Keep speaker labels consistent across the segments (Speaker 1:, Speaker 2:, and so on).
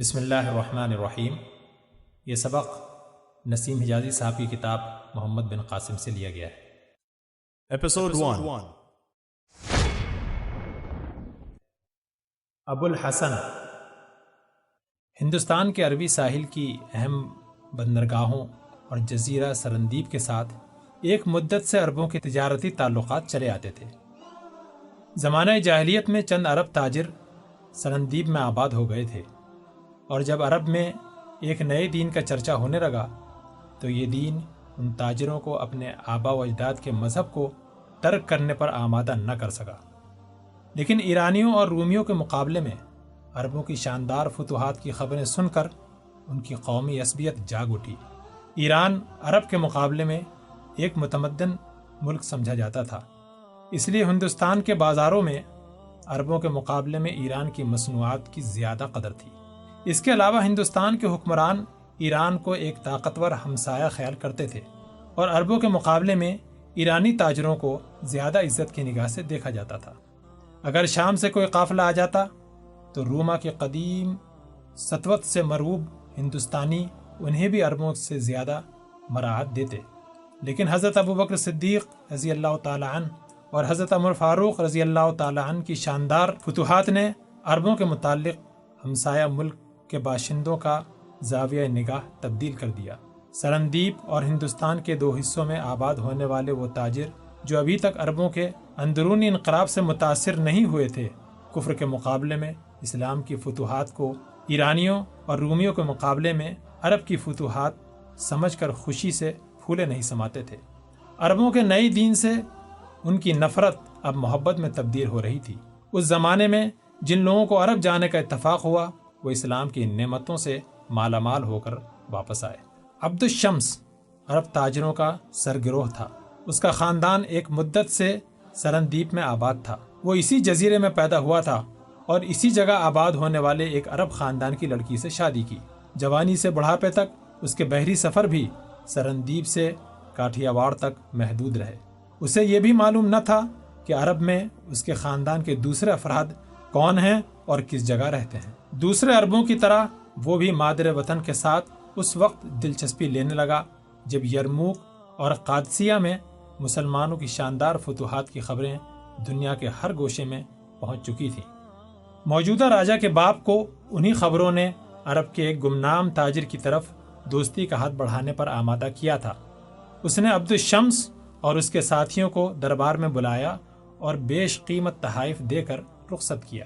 Speaker 1: بسم اللہ الرحمن الرحیم۔ یہ سبق نسیم حجازی صاحب کی کتاب محمد بن قاسم سے لیا گیا ہے۔
Speaker 2: Episode 1.
Speaker 1: ابو الحسن۔ ہندوستان کے عربی ساحل کی اہم بندرگاہوں اور جزیرہ سرندیپ کے ساتھ ایک مدت سے عربوں کے تجارتی تعلقات چلے آتے تھے۔ زمانہ جاہلیت میں چند عرب تاجر سرندیپ میں آباد ہو گئے تھے۔ اور جب عرب میں ایک نئے دین کا چرچا ہونے لگا، تو یہ دین ان تاجروں کو اپنے آبا و اجداد کے مذہب کو ترک کرنے پر آمادہ نہ کر سکا۔ لیکن ایرانیوں اور رومیوں کے مقابلے میں عربوں کی شاندار فتوحات کی خبریں سن کر ان کی قومی عصبیت جاگ اٹھی۔ ایران عرب کے مقابلے میں ایک متمدن ملک سمجھا جاتا تھا۔ اس لیے ہندوستان کے بازاروں میں عربوں کے مقابلے میں ایران کی مصنوعات کی زیادہ قدر تھی۔ اس کے علاوہ ہندوستان کے حکمران ایران کو ایک طاقتور ہمسایہ خیال کرتے تھے اور عربوں کے مقابلے میں ایرانی تاجروں کو زیادہ عزت کی نگاہ سے دیکھا جاتا تھا۔ اگر شام سے کوئی قافلہ آ جاتا، تو روما کے قدیم سطوت سے مروب ہندوستانی انہیں بھی عربوں سے زیادہ مراعات دیتے۔ لیکن حضرت ابو بکر صدیق رضی اللہ تعالیٰ عنہ اور حضرت عمر فاروق رضی اللہ تعالیٰ عنہ کی شاندار فتوحات نے عربوں کے متعلق ہمسایہ ملک کے باشندوں کا زاویہ نگاہ تبدیل کر دیا۔ سرندیپ اور ہندوستان کے دو حصوں میں آباد ہونے والے وہ تاجر جو ابھی تک عربوں کے اندرونی انقلاب سے متاثر نہیں ہوئے تھے، کفر کے مقابلے میں، اسلام کی فتوحات کو ایرانیوں اور رومیوں کے مقابلے میں عرب کی فتوحات سمجھ کر خوشی سے پھولے نہیں سماتے تھے۔ عربوں کے نئی دین سے ان کی نفرت اب محبت میں تبدیل ہو رہی تھی۔ اس زمانے میں جن لوگوں کو عرب جانے کا اتفاق ہوا وہ اسلام کی نعمتوں سے مالا مال ہو کر واپس آئے۔ عبد الشمس عرب تاجروں کا سرگروہ تھا۔ اس کا خاندان ایک مدت سے سرندیپ میں آباد تھا۔ وہ اسی جزیرے میں پیدا ہوا تھا اور اسی جگہ آباد ہونے والے ایک عرب خاندان کی لڑکی سے شادی کی۔ جوانی سے بڑھاپے تک اس کے بحری سفر بھی سرندیپ سے کاٹھیا واڑ تک محدود رہے۔ اسے یہ بھی معلوم نہ تھا کہ عرب میں اس کے خاندان کے دوسرے افراد کون ہیں اور کس جگہ رہتے ہیں۔ دوسرے عربوں کی طرح وہ بھی مادر وطن کے ساتھ اس وقت دلچسپی لینے لگا، جب یرموک اور قادسیہ میں مسلمانوں کی شاندار فتوحات کی خبریں دنیا کے ہر گوشے میں پہنچ چکی تھیں۔ موجودہ راجہ کے باپ کو انہی خبروں نے عرب کے ایک گمنام تاجر کی طرف دوستی کا ہاتھ بڑھانے پر آمادہ کیا تھا۔ اس نے عبد الشمس اور اس کے ساتھیوں کو دربار میں بلایا اور بیش قیمت تحائف دے کر رخصت کیا۔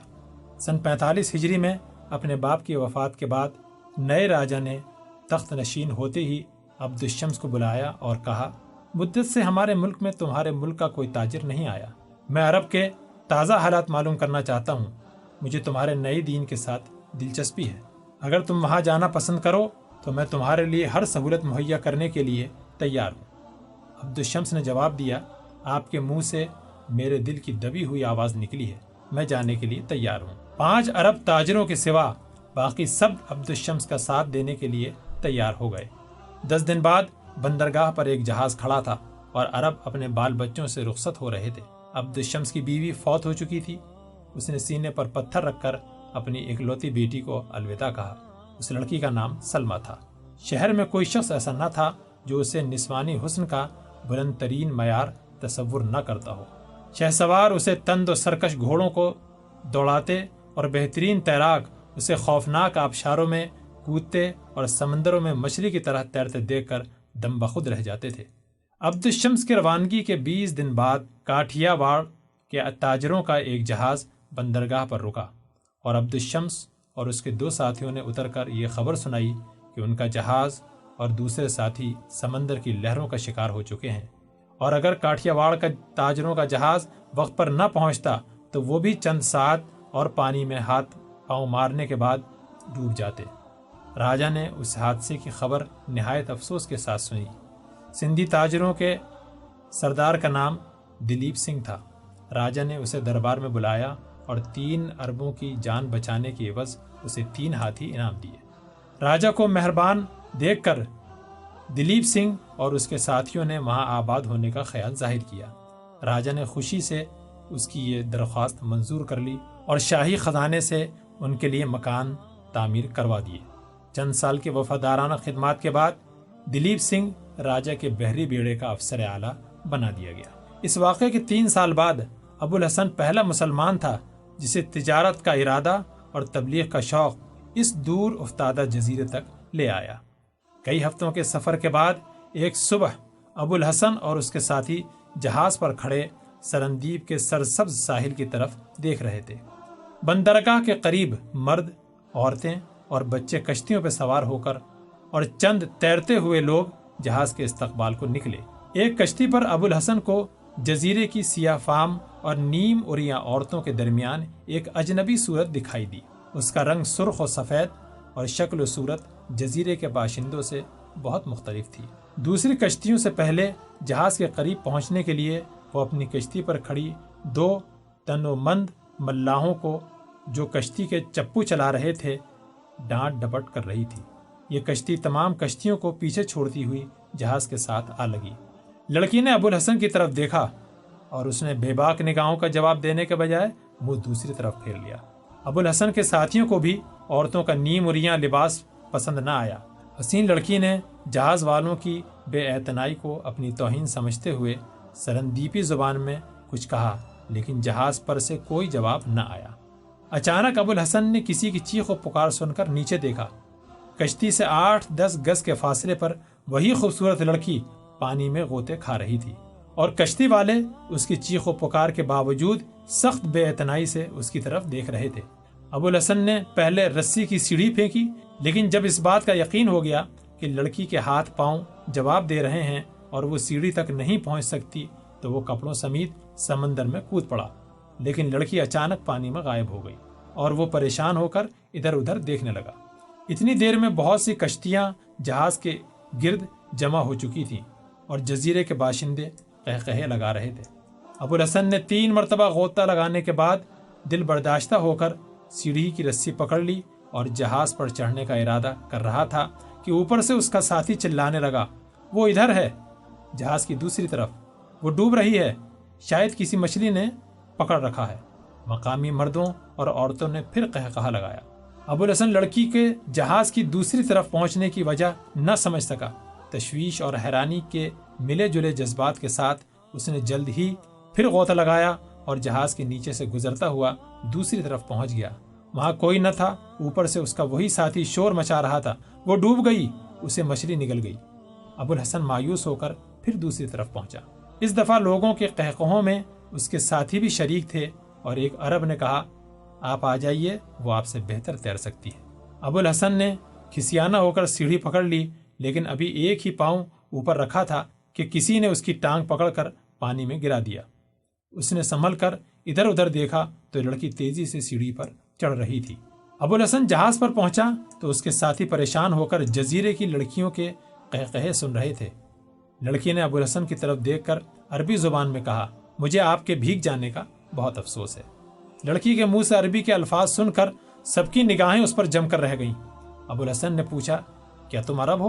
Speaker 1: سن پینتالیس ہجری میں اپنے باپ کی وفات کے بعد نئے راجہ نے تخت نشین ہوتے ہی عبد الشمس کو بلایا اور کہا، مدت سے ہمارے ملک میں تمہارے ملک کا کوئی تاجر نہیں آیا۔ میں عرب کے تازہ حالات معلوم کرنا چاہتا ہوں۔ مجھے تمہارے نئی دین کے ساتھ دلچسپی ہے۔ اگر تم وہاں جانا پسند کرو، تو میں تمہارے لیے ہر سہولت مہیا کرنے کے لیے تیار ہوں۔ عبد الشمس نے جواب دیا، آپ کے منہ سے میرے دل کی دبی ہوئی آواز نکلی ہے۔ میں جانے کے لیے تیار ہوں۔ پانچ ارب تاجروں کے سوا باقی سب عبد الشمس کا ساتھ دینے کے لیے تیار ہو گئے۔ دس دن بعد بندرگاہ پر ایک جہاز کھڑا تھا اور عرب اپنے بال بچوں سے رخصت ہو رہے تھے۔ عبد الشمس کی بیوی فوت ہو چکی تھی۔ اس نے سینے پر پتھر رکھ کر اپنی اکلوتی بیٹی کو الوداع کہا۔ اس لڑکی کا نام سلمہ تھا۔ شہر میں کوئی شخص ایسا نہ تھا جو اسے نسوانی حسن کا بلند ترین معیار تصور نہ کرتا ہو۔ شہ سوار اسے تند و سرکش گھوڑوں کو دوڑاتے اور بہترین تیراک اسے خوفناک آبشاروں میں کودتے اور سمندروں میں مچھلی کی طرح تیرتے دیکھ کر دم بخود رہ جاتے تھے۔ عبد الشمس کی روانگی کے بیس دن بعد کاٹھیا واڑ کے تاجروں کا ایک جہاز بندرگاہ پر رکا اور عبد الشمس اور اس کے دو ساتھیوں نے اتر کر یہ خبر سنائی کہ ان کا جہاز اور دوسرے ساتھی سمندر کی لہروں کا شکار ہو چکے ہیں۔ اور اگر کاٹھیا واڑ کا تاجروں کا جہاز وقت پر نہ پہنچتا، تو وہ بھی چند ساتھ اور پانی میں ہاتھ پاؤں مارنے کے بعد ڈوب جاتے۔ راجا نے اس حادثے کی خبر نہایت افسوس کے ساتھ سنی۔ سندھی تاجروں کے سردار کا نام دلیپ سنگھ تھا۔ راجا نے اسے دربار میں بلایا اور تین اربوں کی جان بچانے کی عوض اسے تین ہاتھی انعام دیے۔ راجا کو مہربان دیکھ کر دلیپ سنگھ اور اس کے ساتھیوں نے وہاں آباد ہونے کا خیال ظاہر کیا۔ راجا نے خوشی سے اس کی یہ درخواست منظور کر لی اور شاہی خزانے سے ان کے لیے مکان تعمیر کروا دیے۔ چند سال کے وفادارانہ خدمات کے بعد دلیپ سنگھ راجہ کے بحری بیڑے کا افسر اعلیٰ بنا دیا گیا۔ اس واقعے کے تین سال بعد ابو الحسن پہلا مسلمان تھا جسے تجارت کا ارادہ اور تبلیغ کا شوق اس دور افتادہ جزیرے تک لے آیا۔ کئی ہفتوں کے سفر کے بعد ایک صبح ابو الحسن اور اس کے ساتھی جہاز پر کھڑے سرندیپ کے سرسبز ساحل کی طرف دیکھ رہے تھے۔ بندرگاہ کے قریب مرد، عورتیں اور بچے کشتیوں پہ سوار ہو کر اور چند تیرتے ہوئے لوگ جہاز کے استقبال کو نکلے۔ ایک کشتی پر ابو الحسن کو جزیرے کی سیاہ فام اور نیم اریاں عورتوں کے درمیان ایک اجنبی صورت دکھائی دی۔ اس کا رنگ سرخ و سفید اور شکل و صورت جزیرے کے باشندوں سے بہت مختلف تھی۔ دوسری کشتیوں سے پہلے جہاز کے قریب پہنچنے کے لیے وہ اپنی کشتی پر کھڑی دو تن و مند ملاحوں کو جو کشتی کے چپو چلا رہے تھے ڈانٹ ڈپٹ کر رہی تھی۔ یہ کشتی تمام کشتیوں کو پیچھے چھوڑتی ہوئی جہاز کے ساتھ آ لگی۔ لڑکی نے ابو الحسن کی طرف دیکھا اور اس نے بے باک نگاہوں کا جواب دینے کے بجائے وہ دوسری طرف پھیر لیا۔ ابو الحسن کے ساتھیوں کو بھی عورتوں کا نیم اریاں لباس پسند نہ آیا۔ حسین لڑکی نے جہاز والوں کی بے اعتنائی کو اپنی توہین سمجھتے ہوئے سرندیپی زبان میں کچھ کہا، لیکن جہاز پر سے کوئی جواب نہ آیا۔ اچانک ابو الحسن نے کسی کی چیخ و پکار سن کر نیچے دیکھا۔ کشتی سے آٹھ دس گز کے فاصلے پر وہی خوبصورت لڑکی پانی میں غوطے کھا رہی تھی، اور کشتی والے اس کی چیخ و پکار کے باوجود سخت بے اعتنائی سے اس کی طرف دیکھ رہے تھے۔ ابو الحسن نے پہلے رسی کی سیڑھی پھینکی لیکن جب اس بات کا یقین ہو گیا کہ لڑکی کے ہاتھ پاؤں جواب دے رہے ہیں اور وہ سیڑھی تک نہیں پہنچ سکتی، تو وہ کپڑوں سمیت سمندر میں کود پڑا۔ لیکن لڑکی اچانک پانی میں غائب ہو گئی اور وہ پریشان ہو کر ادھر ادھر دیکھنے لگا۔ اتنی دیر میں بہت سی کشتیاں جہاز کے گرد جمع ہو چکی تھیں اور جزیرے کے باشندے کہہ لگا رہے تھے۔ ابو الحسن نے تین مرتبہ غوطہ لگانے کے بعد دل برداشتہ ہو کر سیڑھی کی رسی پکڑ لی اور جہاز پر چڑھنے کا ارادہ کر رہا تھا کہ اوپر سے اس کا ساتھی چلانے لگا۔ وہ ادھر ہے۔ جہاز کی دوسری طرف۔ وہ ڈوب رہی ہے۔ شاید کسی مچھلی نے پکڑ رکھا ہے۔ مقامی مردوں اور عورتوں نے پھر کہہ کہا لگایا۔ ابو الحسن لڑکی کے جہاز کی دوسری طرف پہنچنے کی وجہ نہ سمجھ سکا۔ تشویش اور حیرانی کے ملے جلے جذبات کے ساتھ اس نے جلد ہی پھر غوطہ لگایا اور جہاز کے نیچے سے گزرتا ہوا دوسری طرف پہنچ گیا۔ وہاں کوئی نہ تھا، اوپر سے اس کا وہی ساتھی شور مچا رہا تھا۔ وہ ڈوب گئی، اسے مچھلی نکل گئی۔ ابو الحسن مایوس ہو کر پھر دوسری طرف پہنچا۔ اس دفعہ لوگوں کے قہقہوں میں اس کے ساتھی بھی شریک تھے اور ایک عرب نے کہا، آپ آ جائیے، وہ آپ سے بہتر تیر سکتی ہے۔ ابو الحسن نے کھسیانہ ہو کر سیڑھی پکڑ لی، لیکن ابھی ایک ہی پاؤں اوپر رکھا تھا کہ کسی نے اس کی ٹانگ پکڑ کر پانی میں گرا دیا۔ اس نے سنبھل کر ادھر ادھر دیکھا تو لڑکی تیزی سے سیڑھی پر چڑھ رہی تھی۔ ابو الحسن جہاز پر پہنچا تو اس کے ساتھی پریشان ہو کر جزیرے کی لڑکیوں کے قہقہے سن رہے تھے۔ لڑکی نے ابو الحسن کی طرف دیکھ کر عربی زبان میں کہا، مجھے آپ کے بھیگ جانے کا بہت افسوس ہے۔ لڑکی کے منہ سے عربی کے الفاظ سن کر سب کی نگاہیں اس پر جم کر رہ گئیں۔ ابو الحسن نے پوچھا، کیا تم عرب ہو؟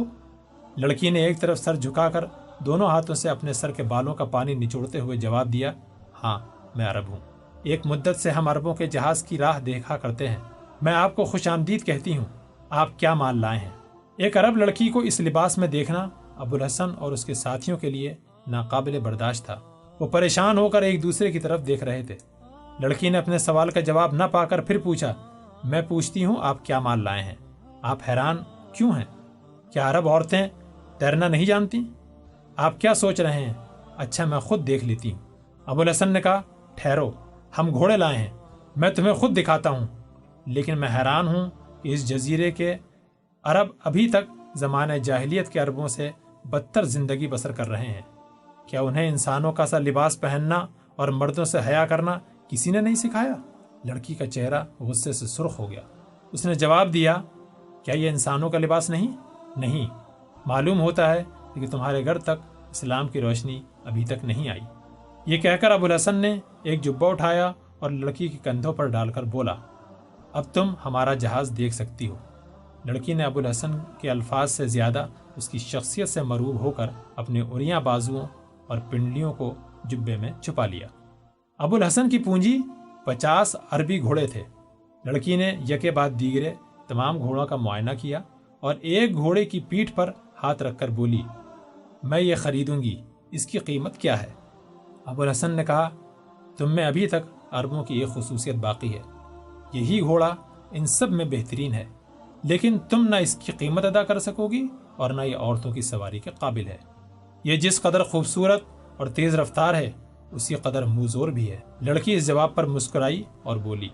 Speaker 1: لڑکی نے ایک طرف سر جھکا کر دونوں ہاتھوں سے اپنے سر کے بالوں کا پانی نچوڑتے ہوئے جواب دیا ہاں میں عرب ہوں۔ ایک مدت سے ہم عربوں کے جہاز کی راہ دیکھا کرتے ہیں۔ میں آپ کو خوش آمدید کہتی ہوں۔ آپ کیا مال لائے ہیں؟ ایک عرب لڑکی کو اس لباس میں دیکھنا ابو الحسن اور اس کے ساتھیوں کے لیے ناقابل برداشت تھا۔ وہ پریشان ہو کر ایک دوسرے کی طرف دیکھ رہے تھے۔ لڑکی نے اپنے سوال کا جواب نہ پا کر پھر پوچھا، میں پوچھتی ہوں آپ کیا مال لائے ہیں؟ آپ حیران کیوں ہیں؟ کیا عرب عورتیں تیرنا نہیں جانتی؟ آپ کیا سوچ رہے ہیں؟ اچھا میں خود دیکھ لیتی ہوں۔ ابو الحسن نے کہا، ٹھہرو۔ ہم گھوڑے لائے ہیں، میں تمہیں خود دکھاتا ہوں۔ لیکن میں حیران ہوں کہ اس جزیرے کے عرب ابھی تک زمانہ جاہلیت کے عربوں سے بدتر زندگی بسر کر رہے ہیں۔ کیا انہیں انسانوں کا سا لباس پہننا اور مردوں سے حیا کرنا کسی نے نہیں سکھایا؟ لڑکی کا چہرہ غصے سے سرخ ہو گیا۔ اس نے جواب دیا، کیا یہ انسانوں کا لباس نہیں؟ نہیں۔ معلوم ہوتا ہے کہ تمہارے گھر تک اسلام کی روشنی ابھی تک نہیں آئی۔ یہ کہہ کر ابو الحسن نے ایک جبہ اٹھایا اور لڑکی کے کندھوں پر ڈال کر بولا، اب تم ہمارا جہاز دیکھ سکتی ہو۔ لڑکی نے ابو الحسن کے الفاظ سے زیادہ اس کی شخصیت سے مروب ہو کر اپنے اریاں بازوؤں اور پنڈلیوں کو جبے میں چھپا لیا۔ ابو الحسن کی پونجی پچاس عربی گھوڑے تھے۔ لڑکی نے یکے بعد دیگرے تمام گھوڑوں کا معائنہ کیا اور ایک گھوڑے کی پیٹھ پر ہاتھ رکھ کر بولی، میں یہ خریدوں گی، اس کی قیمت کیا ہے؟ ابو الحسن نے کہا، تم میں ابھی تک عربوں کی ایک خصوصیت باقی ہے۔ یہی گھوڑا ان سب میں بہترین ہے، لیکن تم نہ اس کی قیمت ادا کر سکو گی اور نہ یہ عورتوں کی سواری کے قابل ہے۔ یہ جس قدر خوبصورت اور تیز رفتار ہے، اسی قدر موزور بھی ہے۔ لڑکی اس جواب پر مسکرائی اور بولی،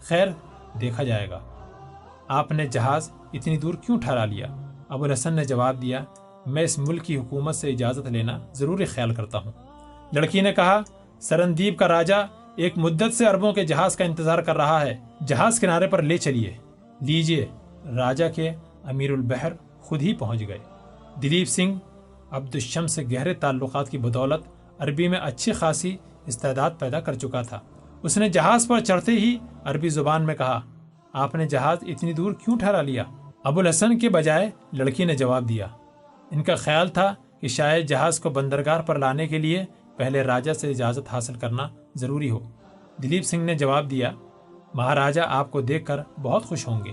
Speaker 1: خیر، دیکھا جائے گا۔ آپ نے جہاز اتنی دور کیوں ٹھہرا لیا؟ ابو الحسن نے جواب دیا، میں اس ملک کی حکومت سے اجازت لینا ضروری خیال کرتا ہوں۔ لڑکی نے کہا، سرندیپ کا راجہ ایک مدت سے عربوں کے جہاز کا انتظار کر رہا ہے، جہاز کنارے پر لے چلیے۔ لیجیے۔ راجہ کے امیر البحر خود ہی پہنچ گئے۔ دلیپ سنگھ، عبد الشم سے گہرے تعلقات کی بدولت عربی میں اچھی خاصی استعداد پیدا کر چکا تھا۔ اس نے جہاز پر چڑھتے ہی عربی زبان میں کہا، آپ نے جہاز اتنی دور کیوں ٹھہرا لیا؟ ابو الحسن کے بجائے لڑکی نے جواب دیا، ان کا خیال تھا کہ شاید جہاز کو بندرگاہ پر لانے کے لیے پہلے راجہ سے اجازت حاصل کرنا ضروری ہو۔ دلیپ سنگھ نے جواب دیا، مہاراجہ، آپ کو دیکھ کر بہت خوش ہوں گے۔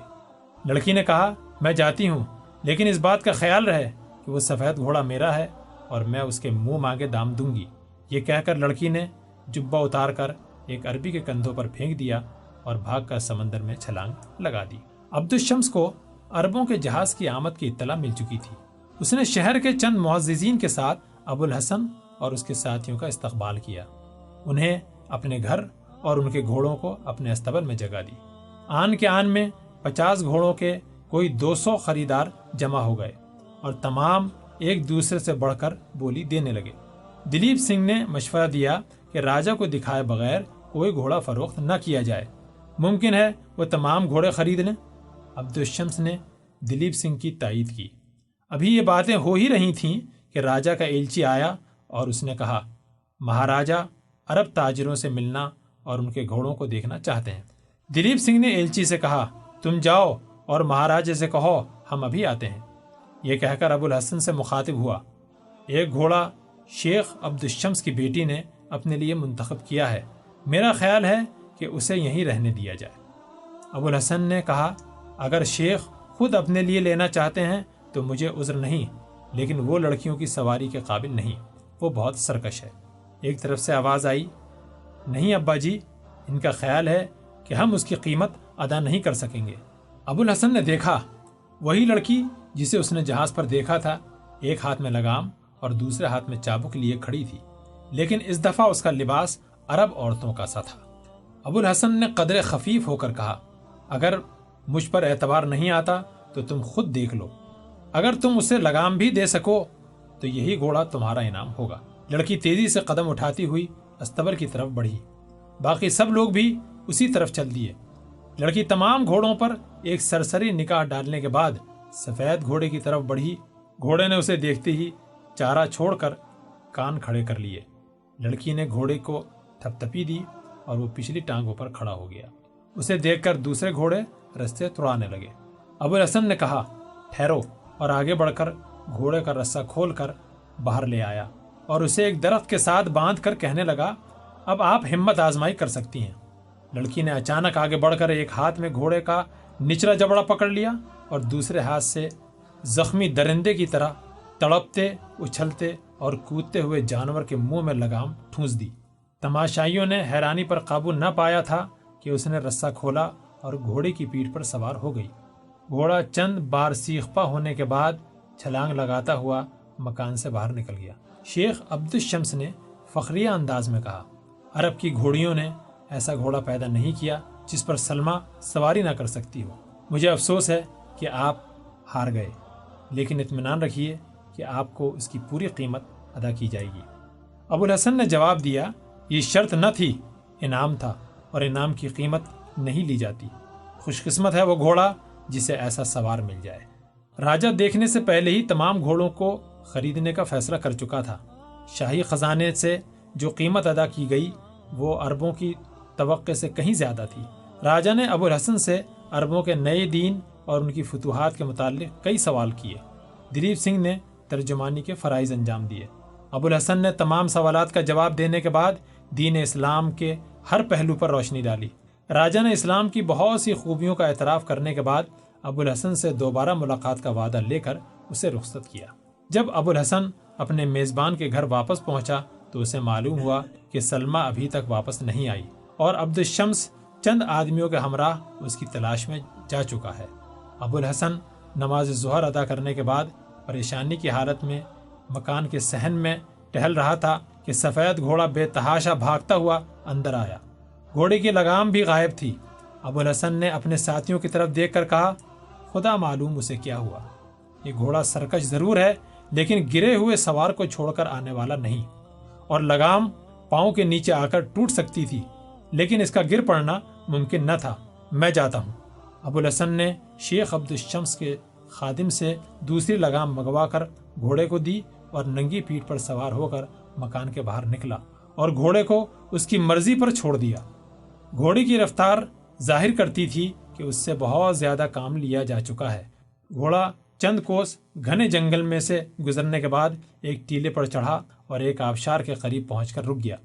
Speaker 1: لڑکی نے کہا، میں جاتی ہوں، لیکن اس بات کا خیال رہے کہ وہ سفید گھوڑا میرا ہے اور میں اس کے منہ مانگے دام دوں گی۔ یہ کہہ کر لڑکی نے جبا اتار کر ایک عربی کے کندھوں پر پھینک دیا اور بھاگ کر سمندر میں چھلانگ لگا دی۔ عبد الشمس کو عربوں کے جہاز کی آمد کی اطلاع مل چکی تھی۔ اس نے شہر کے چند معززین کے ساتھ ابو الحسن اور اس کے ساتھیوں کا استقبال کیا۔ انہیں اپنے گھر اور ان کے گھوڑوں کو اپنے استبل میں جگہ دی۔ آن کے آن میں پچاس گھوڑوں کے کوئی دو سو خریدار جمع ہو گئے اور تمام ایک دوسرے سے بڑھ کر بولی دینے لگے۔ دلیپ سنگھ نے مشورہ دیا کہ راجہ کو دکھائے بغیر کوئی گھوڑا فروخت نہ کیا جائے۔ ممکن ہے وہ تمام گھوڑے خرید لیں۔ عبد الشمس نے دلیپ سنگھ کی تائید کی۔ ابھی یہ باتیں ہو ہی رہی تھیں کہ راجہ کا ایلچی آیا اور اس نے کہا مہاراجہ عرب تاجروں سے ملنا اور ان کے گھوڑوں کو دیکھنا چاہتے ہیں۔ دلیپ سنگھ نے ایلچی سے کہا، تم جاؤ اور مہاراجے سے کہو، ہم ابھی آتے ہیں۔ یہ کہہ کر ابو الحسن سے مخاطب ہوا۔ ایک گھوڑا شیخ عبد الشمس کی بیٹی نے اپنے لیے منتخب کیا ہے۔ میرا خیال ہے کہ اسے یہیں رہنے دیا جائے۔ ابو الحسن نے کہا، اگر شیخ خود اپنے لیے لینا چاہتے ہیں تو مجھے عذر نہیں، لیکن وہ لڑکیوں کی سواری کے قابل نہیں۔ وہ بہت سرکش ہے۔ ایک طرف سے آواز آئی، نہیں ابا جی ان کا خیال ہے کہ ہم اس کی قیمت ادا نہیں کر سکیں گے۔ ابو الحسن نے دیکھا، وہی لڑکی جسے اس نے جہاز پر دیکھا تھا، ایک ہاتھ میں لگام اور دوسرے ہاتھ میں چابک لیے کھڑی تھی۔ لیکن اس دفعہ اس کا لباس عرب عورتوں کا سا تھا۔ ابو الحسن نے قدر خفیف ہو کر کہا، اگر مجھ پر اعتبار نہیں آتا تو تم خود دیکھ لو۔ اگر تم اسے لگام بھی دے سکو تو یہی گھوڑا تمہارا انعام ہوگا۔ لڑکی تیزی سے قدم اٹھاتی ہوئی استبر کی طرف بڑھی۔ باقی سب لوگ بھی اسی طرف چل دیے۔ لڑکی تمام گھوڑوں پر ایک سرسری نکاح ڈالنے کے بعد سفید گھوڑے کی طرف بڑھی۔ گھوڑے نے اسے دیکھتے ہی چارہ چھوڑ کر کان کھڑے کر لیے۔ لڑکی نے گھوڑے کو تھپ تھپی دی اور وہ پچھلی ٹانگوں پر کھڑا ہو گیا۔ اسے دیکھ کر دوسرے گھوڑے رستے توڑانے لگے۔ ابو الحسن نے کہا، ٹھہرو اور آگے بڑھ کر گھوڑے کا رسا کھول کر باہر لے آیا اور اسے ایک درخت کے ساتھ باندھ کر کہنے لگا، اب آپ ہمت آزمائی کر سکتی ہیں۔ لڑکی نے اچانک آگے بڑھ کر ایک ہاتھ میں گھوڑے کا نچلا جبڑا پکڑ لیا اور دوسرے ہاتھ سے زخمی درندے کی طرح تڑپتے، اچھلتے اور کودتے ہوئے جانور کے منہ میں لگام ٹھونس دی۔ تماشائیوں نے حیرانی پر قابو نہ پایا تھا کہ اس نے رسا کھولا اور گھوڑے کی پیٹ پر سوار ہو گئی۔ گھوڑا چند بار سیخپا ہونے کے بعد چھلانگ لگاتا ہوا مکان سے باہر نکل گیا۔ شیخ عبد الشمس نے فخریہ انداز میں کہا، عرب کی گھوڑیوں نے ایسا گھوڑا پیدا نہیں کیا جس پر سلما سواری نہ کر سکتی ہو۔ مجھے افسوس ہے کہ آپ ہار گئے، لیکن اطمینان رکھیے کہ آپ کو اس کی پوری قیمت ادا کی جائے گی۔ ابو الحسن نے جواب دیا، یہ شرط نہ تھی، انعام تھا اور انعام کی قیمت نہیں لی جاتی۔ خوش قسمت ہے وہ گھوڑا جسے ایسا سوار مل جائے۔ راجہ دیکھنے سے پہلے ہی تمام گھوڑوں کو خریدنے کا فیصلہ کر چکا تھا۔ شاہی خزانے سے جو قیمت ادا کی گئی، وہ عربوں کی توقع سے کہیں زیادہ تھی۔ راجہ نے ابو الحسن سے عربوں کے نئے دین اور ان کی فتوحات کے متعلق کئی سوال کیے۔ دلیپ سنگھ نے ترجمانی کے فرائض انجام دیے۔ ابو الحسن نے تمام سوالات کا جواب دینے کے بعد دین اسلام کے ہر پہلو پر روشنی ڈالی۔ راجہ نے اسلام کی بہت سی خوبیوں کا اعتراف کرنے کے بعد ابو الحسن سے دوبارہ ملاقات کا وعدہ لے کر اسے رخصت کیا۔ جب ابو الحسن اپنے میزبان کے گھر واپس پہنچا تو اسے معلوم ہوا کہ سلمہ ابھی تک واپس نہیں آئی اور عبد الشمس چند آدمیوں کے ہمراہ اس کی تلاش میں جا چکا ہے۔ ابو الحسن نماز ظہر ادا کرنے کے بعد پریشانی کی حالت میں مکان کے صحن میں ٹہل رہا تھا کہ سفید گھوڑا بے تحاشا بھاگتا ہوا اندر آیا۔ گھوڑے کی لگام بھی غائب تھی۔ ابو الحسن نے اپنے ساتھیوں کی طرف دیکھ کر کہا خدا معلوم اسے کیا ہوا۔ یہ گھوڑا سرکش ضرور ہے، لیکن گرے ہوئے سوار کو چھوڑ کر آنے والا نہیں۔ اور لگام پاؤں کے نیچے آ کر ٹوٹ سکتی تھی، لیکن اس کا گر پڑنا ممکن نہ تھا۔ میں جاتا ہوں۔ ابو الحسن نے شیخ عبد الشمس کے خادم سے دوسری لگام منگوا کر گھوڑے کو دی اور ننگی پیٹ پر سوار ہو کر مکان کے باہر نکلا اور گھوڑے کو اس کی مرضی پر چھوڑ دیا۔ گھوڑے کی رفتار ظاہر کرتی تھی کہ اس سے بہت زیادہ کام لیا جا چکا ہے۔ گھوڑا چند کوس گھنے جنگل میں سے گزرنے کے بعد ایک ٹیلے پر چڑھا اور ایک آبشار کے قریب پہنچ کر رک گیا۔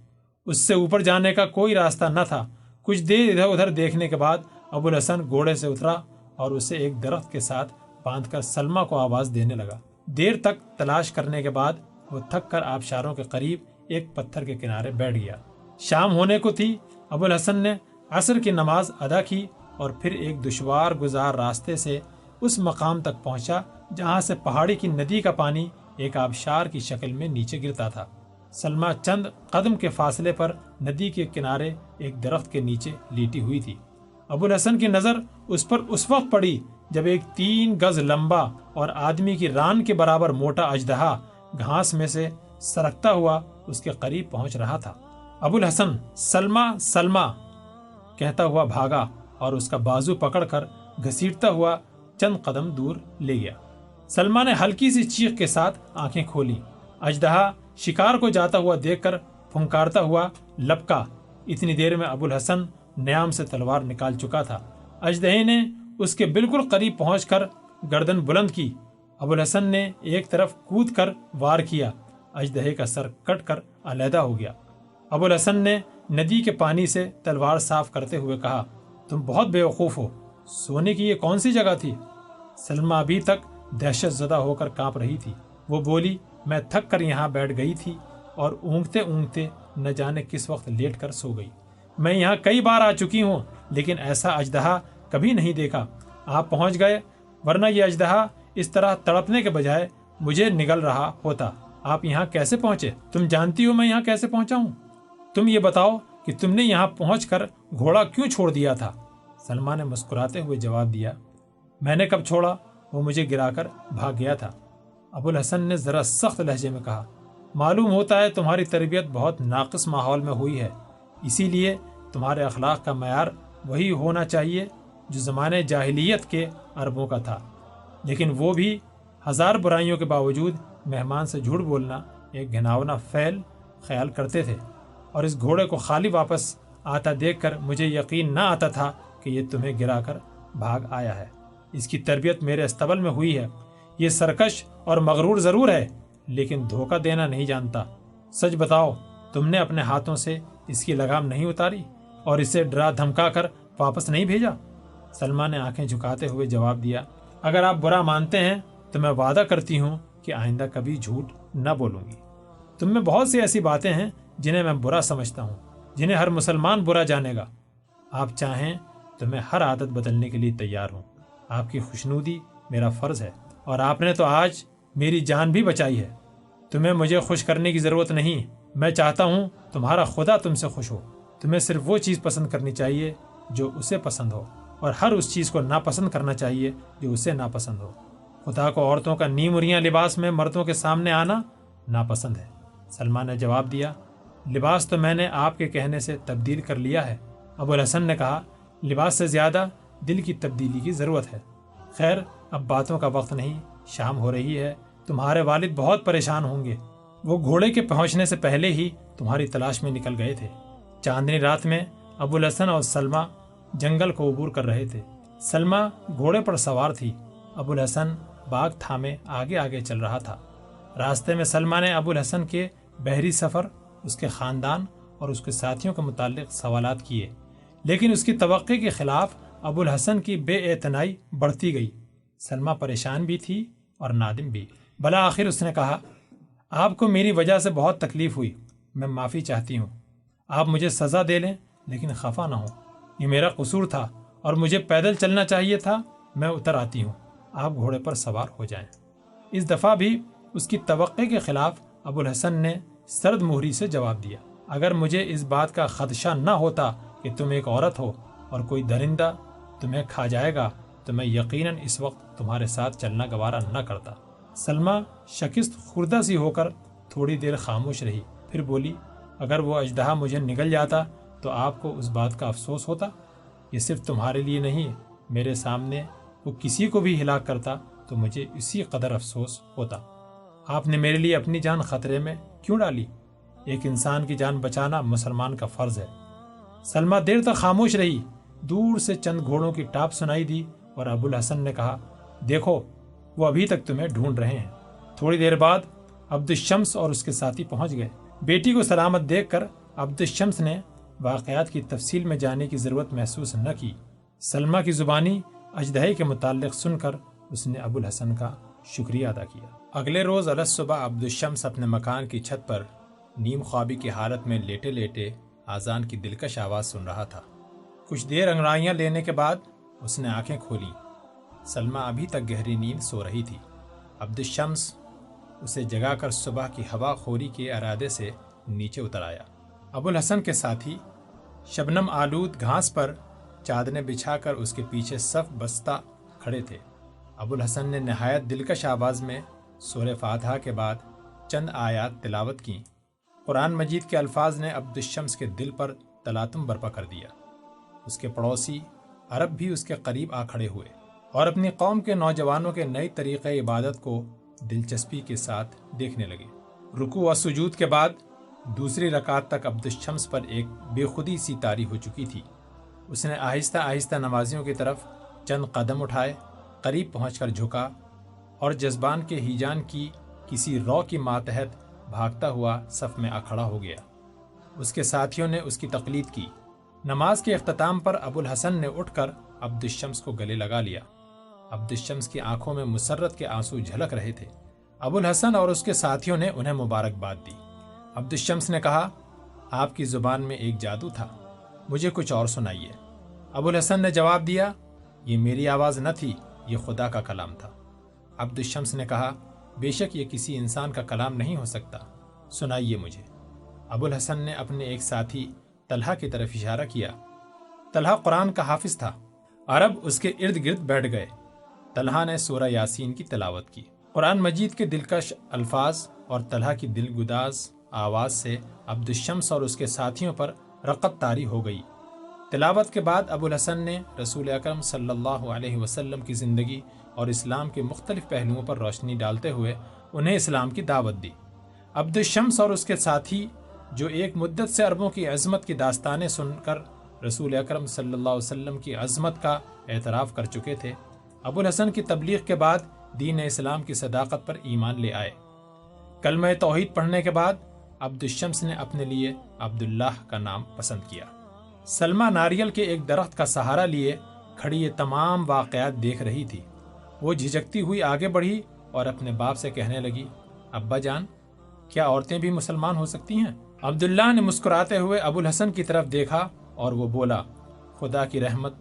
Speaker 1: اس سے اوپر جانے کا کوئی راستہ نہ تھا۔ کچھ دیر ادھر ادھر دیکھنے کے بعد ابو الحسن گھوڑے سے اترا اور اسے ایک درخت کے ساتھ باندھ کر سلما کو آواز دینے لگا۔ دیر تک تلاش کرنے کے بعد وہ تھک کر آبشاروں کے قریب ایک پتھر کے کنارے بیٹھ گیا۔ شام ہونے کو تھی۔ ابو الحسن نے عصر کی نماز ادا کی اور پھر ایک دشوار گزار راستے سے اس مقام تک پہنچا جہاں سے پہاڑی کی ندی کا پانی ایک آبشار کی شکل میں نیچے گرتا تھا۔ سلما چند قدم کے فاصلے پر ندی کے کنارے ایک درخت کے نیچے لیٹی ہوئی تھی۔ ابو الحسن کی نظر اس پر اس وقت پڑی جب ایک تین گز لمبا اور آدمی کی ران کے برابر موٹا اجدہا گھاس میں سے سرکتا ہوا اس کے قریب پہنچ رہا تھا۔ ابو الحسن سلما سلما کہتا ہوا بھاگا۔ اور اس کا بازو پکڑ کر گھسیٹتا ہوا چند قدم دور لے گیا۔ سلما نے ہلکی سی چیخ کے ساتھ آنکھیں کھولی۔ اجدہا شکار کو جاتا ہوا دیکھ کر پھنکارتا ہوا لپکا اتنی دیر میں ابو الحسن نیام سے تلوار نکال چکا تھا۔ اجدہے نے اس کے بالکل قریب پہنچ کر گردن بلند کی۔ ابو الحسن نے ایک طرف کود کر وار کیا۔ اجدہے کا سر کٹ کر علیحدہ ہو گیا۔ ابو الحسن نے ندی کے پانی سے تلوار صاف کرتے ہوئے کہا تم بہت بے وقوف ہو۔ سونے کی یہ کون سی جگہ تھی؟ سلما ابھی تک دہشت زدہ ہو کر کانپ رہی تھی۔ وہ بولی، میں تھک کر یہاں بیٹھ گئی تھی اور اونگتے اونگتے نہ جانے کس وقت لیٹ کر سو گئی۔ میں یہاں کئی بار آ چکی ہوں، لیکن ایسا اجدہا کبھی نہیں دیکھا۔ آپ پہنچ گئے، ورنہ یہ اجدہا اس طرح تڑپنے کے بجائے مجھے نگل رہا ہوتا۔ آپ یہاں کیسے پہنچے؟ تم جانتی ہو میں یہاں کیسے پہنچا ہوں؟ تم یہ بتاؤ کہ تم نے یہاں پہنچ کر گھوڑا کیوں چھوڑ دیا تھا؟ سلما نے مسکراتے ہوئے جواب دیا، میں نے کب چھوڑا؟ وہ مجھے گرا کر بھاگ گیا تھا۔ ابو الحسن نے ذرا سخت لہجے میں کہا، معلوم ہوتا ہے تمہاری تربیت بہت ناقص ماحول میں ہوئی ہے، اسی لیے تمہارے اخلاق کا معیار وہی ہونا چاہیے جو زمانے جاہلیت کے عربوں کا تھا۔ لیکن وہ بھی ہزار برائیوں کے باوجود مہمان سے جھوٹ بولنا ایک گھناونا فعل خیال کرتے تھے۔ اور اس گھوڑے کو خالی واپس آتا دیکھ کر مجھے یقین نہ آتا تھا کہ یہ تمہیں گرا کر بھاگ آیا ہے۔ اس کی تربیت میرے استبل میں ہوئی ہے۔ یہ سرکش اور مغرور ضرور ہے، لیکن دھوکہ دینا نہیں جانتا۔ سچ بتاؤ، تم نے اپنے ہاتھوں سے اس کی لگام نہیں اتاری اور اسے ڈرا دھمکا کر واپس نہیں بھیجا؟ سلما نے آنکھیں جھکاتے ہوئے جواب دیا، اگر آپ برا مانتے ہیں تو میں وعدہ کرتی ہوں کہ آئندہ کبھی جھوٹ نہ بولوں گی۔ تم میں بہت سی ایسی باتیں ہیں جنہیں میں برا سمجھتا ہوں، جنہیں ہر مسلمان برا جانے گا۔ آپ چاہیں تو میں ہر عادت بدلنے کے لیے تیار ہوں۔ آپ کی خوشنودی میرا فرض ہے اور آپ نے تو آج میری جان بھی بچائی ہے۔ تمہیں مجھے خوش کرنے کی ضرورت نہیں۔ میں چاہتا ہوں تمہارا خدا تم سے خوش ہو۔ تمہیں صرف وہ چیز پسند کرنی چاہیے جو اسے پسند ہو اور ہر اس چیز کو ناپسند کرنا چاہیے جو اسے ناپسند ہو۔ خدا کو عورتوں کا نیمریاں لباس میں مردوں کے سامنے آنا ناپسند ہے۔ سلمان نے جواب دیا لباس تو میں نے آپ کے کہنے سے تبدیل کر لیا ہے۔ ابو الحسن نے کہا، لباس سے زیادہ دل کی تبدیلی کی ضرورت ہے۔ خیر، اب باتوں کا وقت نہیں، شام ہو رہی ہے، تمہارے والد بہت پریشان ہوں گے۔ وہ گھوڑے کے پہنچنے سے پہلے ہی تمہاری تلاش میں نکل گئے تھے۔ چاندنی رات میں ابو الحسن اور سلما جنگل کو عبور کر رہے تھے۔ سلما گھوڑے پر سوار تھی۔ ابو الحسن باغ تھامے آگے آگے چل رہا تھا۔ راستے میں سلما نے ابو الحسن کے بحری سفر اس کے خاندان اور اس کے ساتھیوں کے متعلق سوالات کیے، لیکن اس کی توقع کے خلاف ابو الحسن کی بے اعتنائی بڑھتی گئی۔ سلمہ پریشان بھی تھی اور نادم بھی۔ بلا آخر اس نے کہا، آپ کو میری وجہ سے بہت تکلیف ہوئی، میں معافی چاہتی ہوں۔ آپ مجھے سزا دے لیں، لیکن خفا نہ ہو یہ میرا قصور تھا اور مجھے پیدل چلنا چاہیے تھا، میں اتر آتی ہوں۔ آپ گھوڑے پر سوار ہو جائیں۔ اس دفعہ بھی اس کی توقع کے خلاف ابو الحسن نے سرد مہری سے جواب دیا، اگر مجھے اس بات کا خدشہ نہ ہوتا کہ تم ایک عورت ہو اور کوئی درندہ تمہیں کھا جائے گا، تو میں یقیناً اس وقت تمہارے ساتھ چلنا گوارا نہ کرتا سلمہ شکست خوردہ سی ہو کر تھوڑی دیر خاموش رہی۔ پھر بولی، اگر وہ اجدہا مجھے نگل جاتا تو آپ کو اس بات کا افسوس ہوتا؟ یہ صرف تمہارے لیے نہیں، میرے سامنے وہ کسی کو بھی ہلاک کرتا تو مجھے اسی قدر افسوس ہوتا۔ آپ نے میرے لیے اپنی جان خطرے میں کیوں ڈالی؟ ایک انسان کی جان بچانا مسلمان کا فرض ہے۔ سلمہ دیر تک خاموش رہی، دور سے چند گھوڑوں کی ٹاپ سنائی دی اور ابو الحسن نے کہا، دیکھو، وہ ابھی تک تمہیں ڈھونڈ رہے ہیں۔ تھوڑی دیر بعد عبد الشمس اور اس کے ساتھی پہنچ گئے۔ بیٹی کو سلامت دیکھ کر عبد الشمس نے واقعات کی تفصیل میں جانے کی ضرورت محسوس نہ کی۔ سلمہ کی زبانی اجدہی کے متعلق سن کر اس نے ابو الحسن کا شکریہ ادا کیا۔ اگلے روز علیہ صبح عبد الشمس اپنے مکان کی چھت پر نیم خوابی کی حالت میں لیٹے لیٹے آزان کی دلکش آواز سن رہا تھا۔ کچھ دیر انگڑائیاں لینے کے بعد اس نے آنکھیں کھولی۔ سلمہ ابھی تک گہری نیند سو رہی تھی۔ عبد الشمس اسے جگا کر صبح کی ہوا خوری کے ارادے سے نیچے اتر آیا۔ ابو الحسن کے ساتھی شبنم آلود گھاس پر چادریں بچھا کر اس کے پیچھے صف بستہ کھڑے تھے۔ ابو الحسن نے نہایت دلکش آواز میں سور فاتحہ کے بعد چند آیات تلاوت کی قرآن مجید کے الفاظ نے عبد الشمس کے دل پر تلاتم برپا کر دیا۔ اس کے پڑوسی عرب بھی اس کے قریب آ کھڑے ہوئے اور اپنی قوم کے نوجوانوں کے نئی طریقے عبادت کو دلچسپی کے ساتھ دیکھنے لگے۔ رکو و سجود کے بعد دوسری رکعت تک عبد الشمس پر ایک بے خودی سی تاری ہو چکی تھی۔ اس نے آہستہ آہستہ نمازیوں کی طرف چند قدم اٹھائے، قریب پہنچ کر جھکا اور جذبان کے ہیجان کی کسی رو کی ماتحت بھاگتا ہوا صف میں اکھڑا ہو گیا۔ اس کے ساتھیوں نے اس کی تقلید کی۔ نماز کے اختتام پر ابو الحسن نے اٹھ کر عبد الشمس کو گلے لگا لیا۔ عبد الشمس کی آنکھوں میں مسرت کے آنسو جھلک رہے تھے۔ ابو الحسن اور اس کے ساتھیوں نے انہیں مبارکباد دی۔ عبد الشمس نے کہا، آپ کی زبان میں ایک جادو تھا، مجھے کچھ اور سنائیے۔ ابو الحسن نے جواب دیا، یہ میری آواز نہ تھی، یہ خدا کا کلام تھا۔ عبد الشمس نے کہا، بے شک یہ کسی انسان کا کلام نہیں ہو سکتا۔ سنائیے مجھے۔ ابو الحسن نے اپنے ایک ساتھی طلحہ کی طرف اشارہ کیا۔ طلحہ قرآن کا حافظ تھا۔ عرب اس کے ارد گرد بیٹھ گئے۔ طلحہ نے سورہ یاسین کی تلاوت کی۔ قرآن مجید کے دلکش الفاظ اور طلحہ کی دل گداز آواز سے عبد الشمس اور اس کے ساتھیوں پر رقت تاری ہو گئی۔ تلاوت کے بعد ابو الحسن نے رسول اکرم صلی اللہ علیہ وسلم کی زندگی اور اسلام کے مختلف پہلوؤں پر روشنی ڈالتے ہوئے انہیں اسلام کی دعوت دی۔ عبد الشمس اور اس کے ساتھی، جو ایک مدت سے عربوں کی عظمت کی داستانیں سن کر رسول اکرم صلی اللہ علیہ وسلم کی عظمت کا اعتراف کر چکے تھے، ابو الحسن کی تبلیغ کے بعد دین اسلام کی صداقت پر ایمان لے آئے۔ کلمہ توحید پڑھنے کے بعد عبد الشمس نے اپنے لیے عبداللہ کا نام پسند کیا۔ سلمہ ناریل کے ایک درخت کا سہارا لیے کھڑی یہ تمام واقعات دیکھ رہی تھی۔ وہ جھجکتی ہوئی آگے بڑھی اور اپنے باپ سے کہنے لگی، ابا جان، کیا عورتیں بھی مسلمان ہو سکتی ہیں؟ عبداللہ نے مسکراتے ہوئے ابو الحسن کی طرف دیکھا اور وہ بولا، خدا کی رحمت،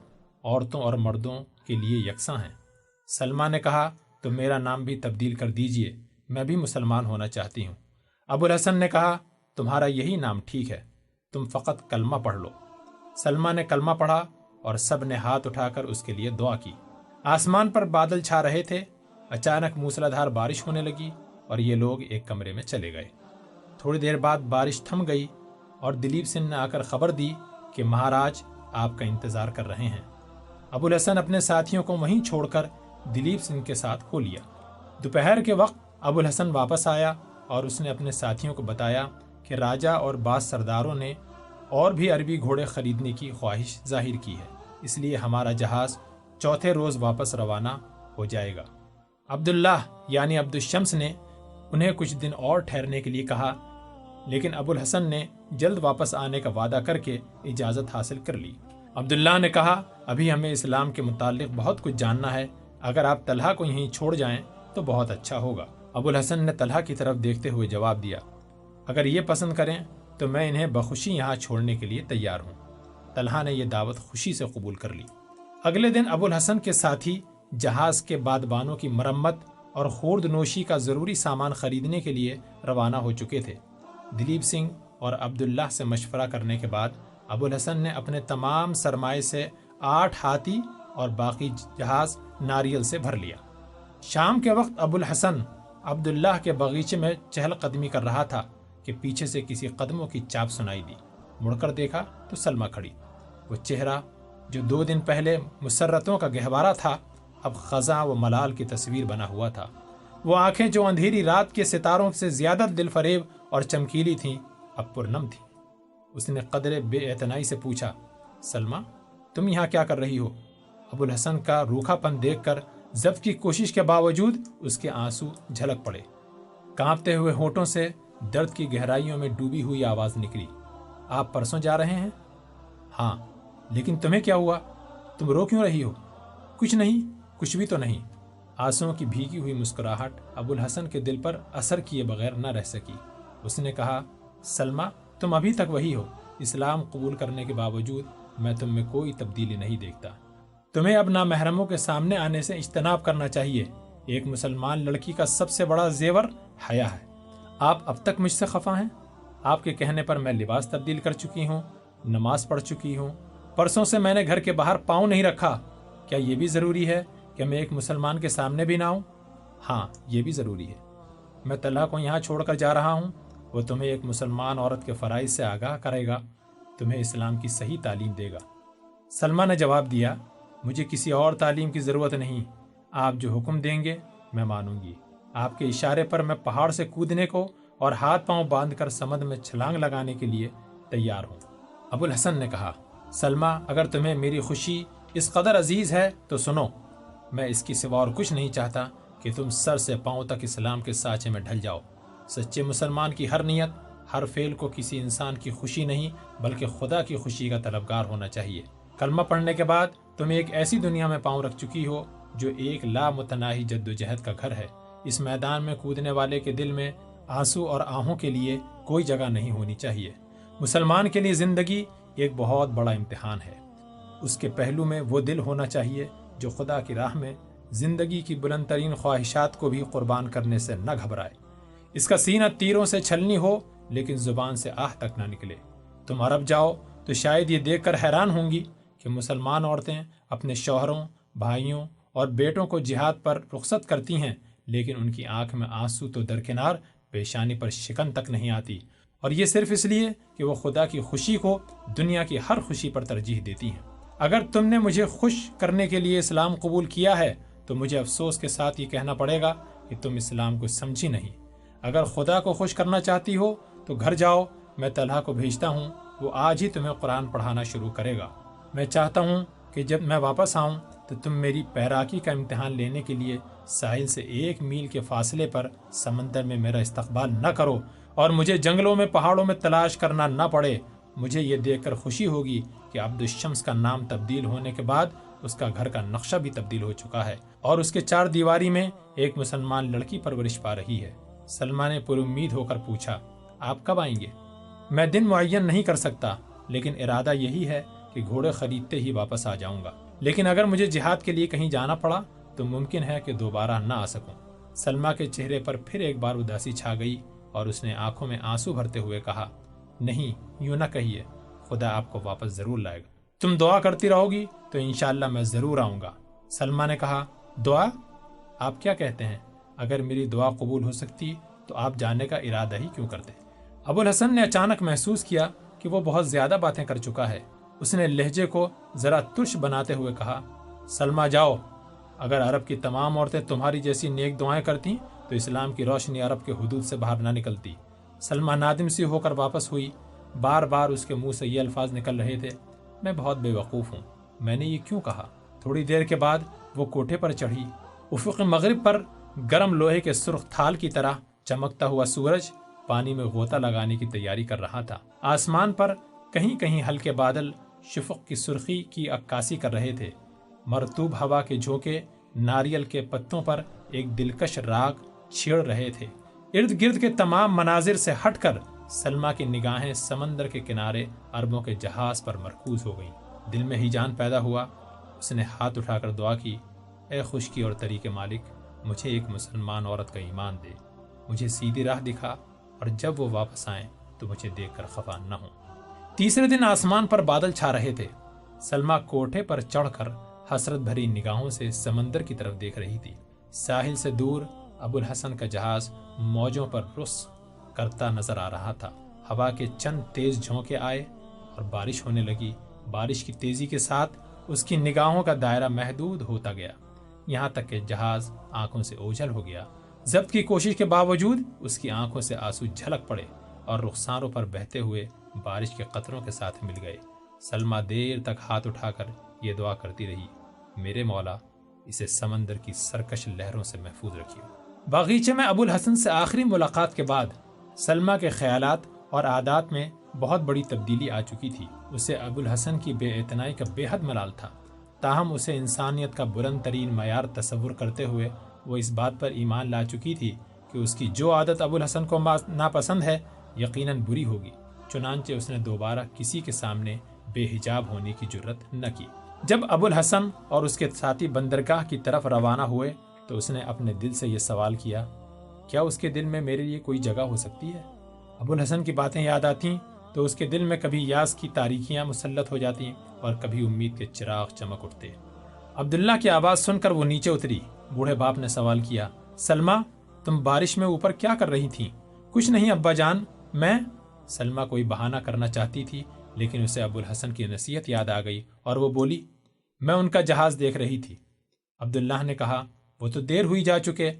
Speaker 1: عورتوں اور مردوں کے لیے یکساں ہیں۔ سلمہ نے کہا، تو میرا نام بھی تبدیل کر دیجیے، میں بھی مسلمان ہونا چاہتی ہوں۔ ابو الحسن نے کہا، تمہارا یہی نام ٹھیک ہے، تم فقط کلمہ پڑھ لو۔ سلمہ نے کلمہ پڑھا اور سب نے ہاتھ اٹھا کر اس کے لیے دعا کی۔ آسمان پر بادل چھا رہے تھے، اچانک موسلادھار بارش ہونے لگی اور یہ لوگ ایک کمرے میں چلے گئے۔ تھوڑی دیر بعد بارش تھم گئی اور دلیپ سنگھ نے آ کر خبر دی کہ مہاراج آپ کا انتظار کر رہے ہیں۔ ابو الحسن اپنے ساتھیوں کو وہیں چھوڑ کر دلیپ سنگھ کے ساتھ کھو لیا۔ دوپہر کے وقت ابو الحسن واپس آیا اور اس نے اپنے ساتھیوں کو بتایا کہ راجہ اور بعض سرداروں نے اور بھی عربی گھوڑے خریدنے کی خواہش ظاہر کی ہے۔ اس لیے ہمارا جہاز چوتھے روز واپس روانہ ہو جائے گا۔ عبداللہ یعنی عبد الشمس نے انہیں کچھ دن اور ٹھہرنے کے لیے کہا، لیکن ابو الحسن نے جلد واپس آنے کا وعدہ کر کے اجازت حاصل کر لی۔ عبداللہ نے کہا، ابھی ہمیں اسلام کے متعلق بہت کچھ جاننا ہے۔ اگر آپ طلحہ کو یہیں چھوڑ جائیں تو بہت اچھا ہوگا۔ ابو الحسن نے طلحہ کی طرف دیکھتے ہوئے جواب دیا، اگر یہ پسند کریں تو میں انہیں بخوشی یہاں چھوڑنے کے لیے تیار ہوں۔ طلحہ نے یہ دعوت خوشی سے قبول کر لی۔ اگلے دن ابو الحسن کے ساتھی جہاز کے بادبانوں کی مرمت اور خورد نوشی کا ضروری سامان خریدنے کے لیے روانہ ہو چکے تھے۔ دلیپ سنگھ اور عبداللہ سے مشورہ کرنے کے بعد ابو الحسن نے اپنے تمام سرمائے سے آٹھ ہاتھی اور باقی جہاز ناریل سے بھر لیا۔ شام کے وقت ابو الحسن عبداللہ کے باغیچے میں چہل قدمی کر رہا تھا کہ پیچھے سے کسی قدموں کی چاپ سنائی دی۔ مڑ کر دیکھا تو سلمہ کھڑی۔ وہ چہرہ جو دو دن پہلے مسرتوں کا گہوارہ تھا، اب خزاں و ملال کی تصویر بنا ہوا تھا۔ وہ آنکھیں جو اندھیری رات کے ستاروں سے زیادہ دل فریب اور چمکیلی تھیں، اب پرنم تھی اس نے قدر بے اعتنائی سے پوچھا، سلمہ، تم یہاں کیا کر رہی ہو؟ ابو الحسن کا روکھا پن دیکھ کر ضبط کی کوشش کے باوجود اس کے آنسو جھلک پڑے۔ کانپتے ہوئے ہونٹوں سے درد کی گہرائیوں میں ڈوبی ہوئی آواز نکلی، آپ پرسوں جا رہے ہیں؟ ہاں۔ لیکن تمہیں کیا ہوا؟ تم رو کیوں رہی ہو؟ کچھ نہیں، کچھ بھی تو نہیں۔ آنسوں کی بھیگی ہوئی مسکراہٹ ابو الحسن کے دل پر اثر کیے بغیر نہ رہ سکی۔ اس نے کہا، سلمہ، تم ابھی تک وہی ہو۔ اسلام قبول کرنے کے باوجود میں تم میں کوئی تبدیلی نہیں دیکھتا۔ تمہیں اب نامحرموں کے سامنے آنے سے اجتناب کرنا چاہیے۔ ایک مسلمان لڑکی کا سب سے بڑا زیور حیا ہے۔ آپ اب تک مجھ سے خفا ہیں؟ آپ کے کہنے پر میں لباس تبدیل کر چکی ہوں، نماز پڑھ چکی ہوں پرسوں سے میں نے گھر کے باہر پاؤں نہیں رکھا۔ کیا یہ بھی ضروری ہے کہ میں ایک مسلمان کے سامنے بھی نہ آؤں؟ ہاں یہ بھی ضروری ہے۔ میں طلحہ کو یہاں چھوڑ کر جا رہا ہوں۔ وہ تمہیں ایک مسلمان عورت کے فرائض سے آگاہ کرے گا۔ تمہیں اسلام کی صحیح تعلیم دے گا۔ سلمہ نے جواب دیا، مجھے کسی اور تعلیم کی ضرورت نہیں۔ آپ جو حکم دیں گے، میں مانوں گی۔ آپ کے اشارے پر میں پہاڑ سے کودنے کو اور ہاتھ پاؤں باندھ کر سمند میں چھلانگ لگانے کے لیے تیار ہوں۔ ابو الحسن نے کہا سلمہ، اگر تمہیں میری خوشی اس قدر عزیز ہے، تو سنو، میں اس کی سوا اور کچھ نہیں چاہتا کہ تم سر سے پاؤں تک اسلام کے سانچے میں ڈھل جاؤ۔ سچے مسلمان کی ہر نیت، ہر فعل کو کسی انسان کی خوشی نہیں، بلکہ خدا کی خوشی کا طلبگار ہونا چاہیے۔ کلمہ پڑھنے کے بعد، تم ایک ایسی دنیا میں پاؤں رکھ چکی ہو جو ایک لا متناہی جد و جہد کا گھر ہے۔ اس میدان میں کودنے والے کے دل میں آنسو اور آہوں کے لیے کوئی جگہ نہیں ہونی چاہیے۔ مسلمان کے لیے زندگی ایک بہت بڑا امتحان ہے۔ اس کے پہلو میں وہ دل ہونا چاہیے جو خدا کی راہ میں زندگی کی بلند ترین خواہشات کو بھی قربان کرنے سے نہ گھبرائے۔ اس کا سینہ تیروں سے چھلنی ہو، لیکن زبان سے آہ تک نہ نکلے۔ تم عرب جاؤ تو شاید یہ دیکھ کر حیران ہوں گی کہ مسلمان عورتیں اپنے شوہروں، بھائیوں اور بیٹوں کو جہاد پر رخصت کرتی ہیں، لیکن ان کی آنکھ میں آنسو تو درکنار پیشانی پر شکن تک نہیں آتی۔ اور یہ صرف اس لیے کہ وہ خدا کی خوشی کو دنیا کی ہر خوشی پر ترجیح دیتی ہیں۔ اگر تم نے مجھے خوش کرنے کے لیے اسلام قبول کیا ہے، تو مجھے افسوس کے ساتھ یہ کہنا پڑے گا کہ تم اسلام کو سمجھی نہیں۔ اگر خدا کو خوش کرنا چاہتی ہو، تو گھر جاؤ، میں طلحہ کو بھیجتا ہوں، وہ آج ہی تمہیں قرآن پڑھانا شروع کرے گا۔ میں چاہتا ہوں کہ جب میں واپس آؤں، تو تم میری پیراکی کا امتحان لینے کے لیے ساحل سے ایک میل کے فاصلے پر سمندر میں میرا استقبال نہ کرو۔ اور مجھے جنگلوں میں، پہاڑوں میں تلاش کرنا نہ پڑے۔ مجھے یہ دیکھ کر خوشی ہوگی کہ عبد الشمس کا نام تبدیل ہونے کے بعد اس کا گھر کا نقشہ بھی تبدیل ہو چکا ہے۔ اور اس کے چار دیواری میں ایک مسلمان لڑکی پرورش پا رہی ہے۔ سلمان نے پر امید ہو کر پوچھا، آپ کب آئیں گے؟ میں دن معین نہیں کر سکتا، لیکن ارادہ یہی ہے کہ گھوڑے خریدتے ہی واپس آ جاؤں گا۔ لیکن اگر مجھے جہاد کے لیے کہیں جانا پڑا، تو ممکن ہے کہ دوبارہ نہ آ سکوں۔ سلما کے چہرے پر پھر ایک بار اداسی چھا گئی۔ اور اس نے آنکھوں میں آنسو بھرتے ہوئے کہا، نہیں، یوں نہ کہیے، خدا آپ کو واپس ضرور لائے گا۔ تم دعا کرتی رہو گی تو انشاءاللہ میں ضرور آؤں گا۔ سلما نے کہا، دعا؟ آپ کیا کہتے ہیں؟ اگر میری دعا قبول ہو سکتی تو آپ جانے کا ارادہ ہی کیوں کرتے؟ ابو الحسن نے اچانک محسوس کیا کہ وہ بہت زیادہ باتیں کر چکا ہے۔ اس نے لہجے کو ذرا ترش بناتے ہوئے کہا سلما جاؤ، اگر عرب کی تمام عورتیں تمہاری جیسی نیک دعائیں کرتی تو اسلام کی روشنی عرب کے حدود سے باہر نہ نکلتی۔ سلما نادم سی ہو کر واپس ہوئی۔ بار بار اس کے منہ سے یہ الفاظ نکل رہے تھے، میں بہت بے وقوف ہوں، میں نے یہ کیوں کہا؟ تھوڑی دیر کے بعد وہ کوٹھے پر چڑھی۔ افق مغرب پر گرم لوہے کے سرخ تھال کی طرح چمکتا ہوا سورج پانی میں غوطہ لگانے کی تیاری کر رہا تھا۔ آسمان پر کہیں کہیں ہلکے بادل شفق کی سرخی کی عکاسی کر رہے تھے۔ مرتوب ہوا کے جھونکے ناریل کے پتوں پر ایک دلکش راگ چھیڑ رہے تھے۔ ارد گرد کے تمام مناظر سے ہٹ کر سلما کی نگاہیں سمندر کے کنارے اربوں کے جہاز پر مرکوز ہو گئیں۔ دل میں ہی جان پیدا ہوا۔ اس نے ہاتھ اٹھا کر دعا کی، اے خشکی اور تری کے مالک، مجھے ایک مسلمان عورت کا ایمان دے۔ مجھے سیدھی راہ دکھا اور جب وہ واپس آئیں تو مجھے دیکھ کر خفا نہ ہوں۔ تیسرے دن آسمان پر بادل چھا رہے تھے۔ سلما کوٹھے پر چڑھ کر حسرت بھری نگاہوں سے سمندر کی طرف دیکھ رہی تھی۔ ساحل سے دور ابو الحسن کا جہاز موجوں پر رس کرتا نظر آ رہا تھا۔ ہوا کے چند تیز جھونکے آئے اور بارش ہونے لگی۔ بارش کی تیزی کے ساتھ اس کی نگاہوں کا دائرہ محدود ہوتا گیا۔ یہاں تک کہ جہاز آنکھوں سے اوجھل ہو گیا۔ ضبط کی کوشش کے باوجود اس کی آنکھوں سے آنسو جھلک پڑے اور رخساروں پر بہتے ہوئے بارش کے قطروں کے ساتھ مل گئے۔ سلما دیر تک ہاتھ اٹھا کر یہ دعا کرتی رہی، میرے مولا، اسے سمندر کی سرکش لہروں سے محفوظ رکھیو باغیچے میں ابو الحسن سے آخری ملاقات کے بعد سلما کے خیالات اور عادات میں بہت بڑی تبدیلی آ چکی تھی۔ اسے ابو الحسن کی بے اعتنائی کا بے حد ملال تھا۔ تاہم اسے انسانیت کا بلند ترین معیار تصور کرتے ہوئے وہ اس بات پر ایمان لا چکی تھی کہ اس کی جو عادت ابو الحسن کو ناپسند ہے، یقیناً بری ہوگی۔ چنانچہ اس نے دوبارہ کسی کے سامنے بے حجاب ہونے کی جرت نہ کی۔ جب ابو الحسن اور اس کے ساتھی بندرگاہ کی طرف روانہ ہوئے تو اس نے اپنے دل سے یہ سوال کیا کیا اس کے دل میں میرے لیے کوئی جگہ ہو سکتی ہے؟ ابو الحسن کی باتیں یاد آتی تو اس کے دل میں کبھی یاس کی تاریخیاں مسلط ہو جاتی اور کبھی امید کے چراغ چمک اٹھتے۔ عبداللہ کی آواز سن کر وہ نیچے اتری۔ بوڑھے باپ نے سوال کیا سلما تم بارش میں اوپر کیا کر رہی تھی کچھ نہیں، ابا جان، میں؟ سلما کوئی بہانہ کرنا چاہتی تھی، لیکن اسے ابو الحسن کی نصیحت یاد آ گئی اور وہ بولی، میں ان کا جہاز دیکھ رہی تھی۔ عبداللہ نے کہا وہ تو دیر ہوئی جا چکے۔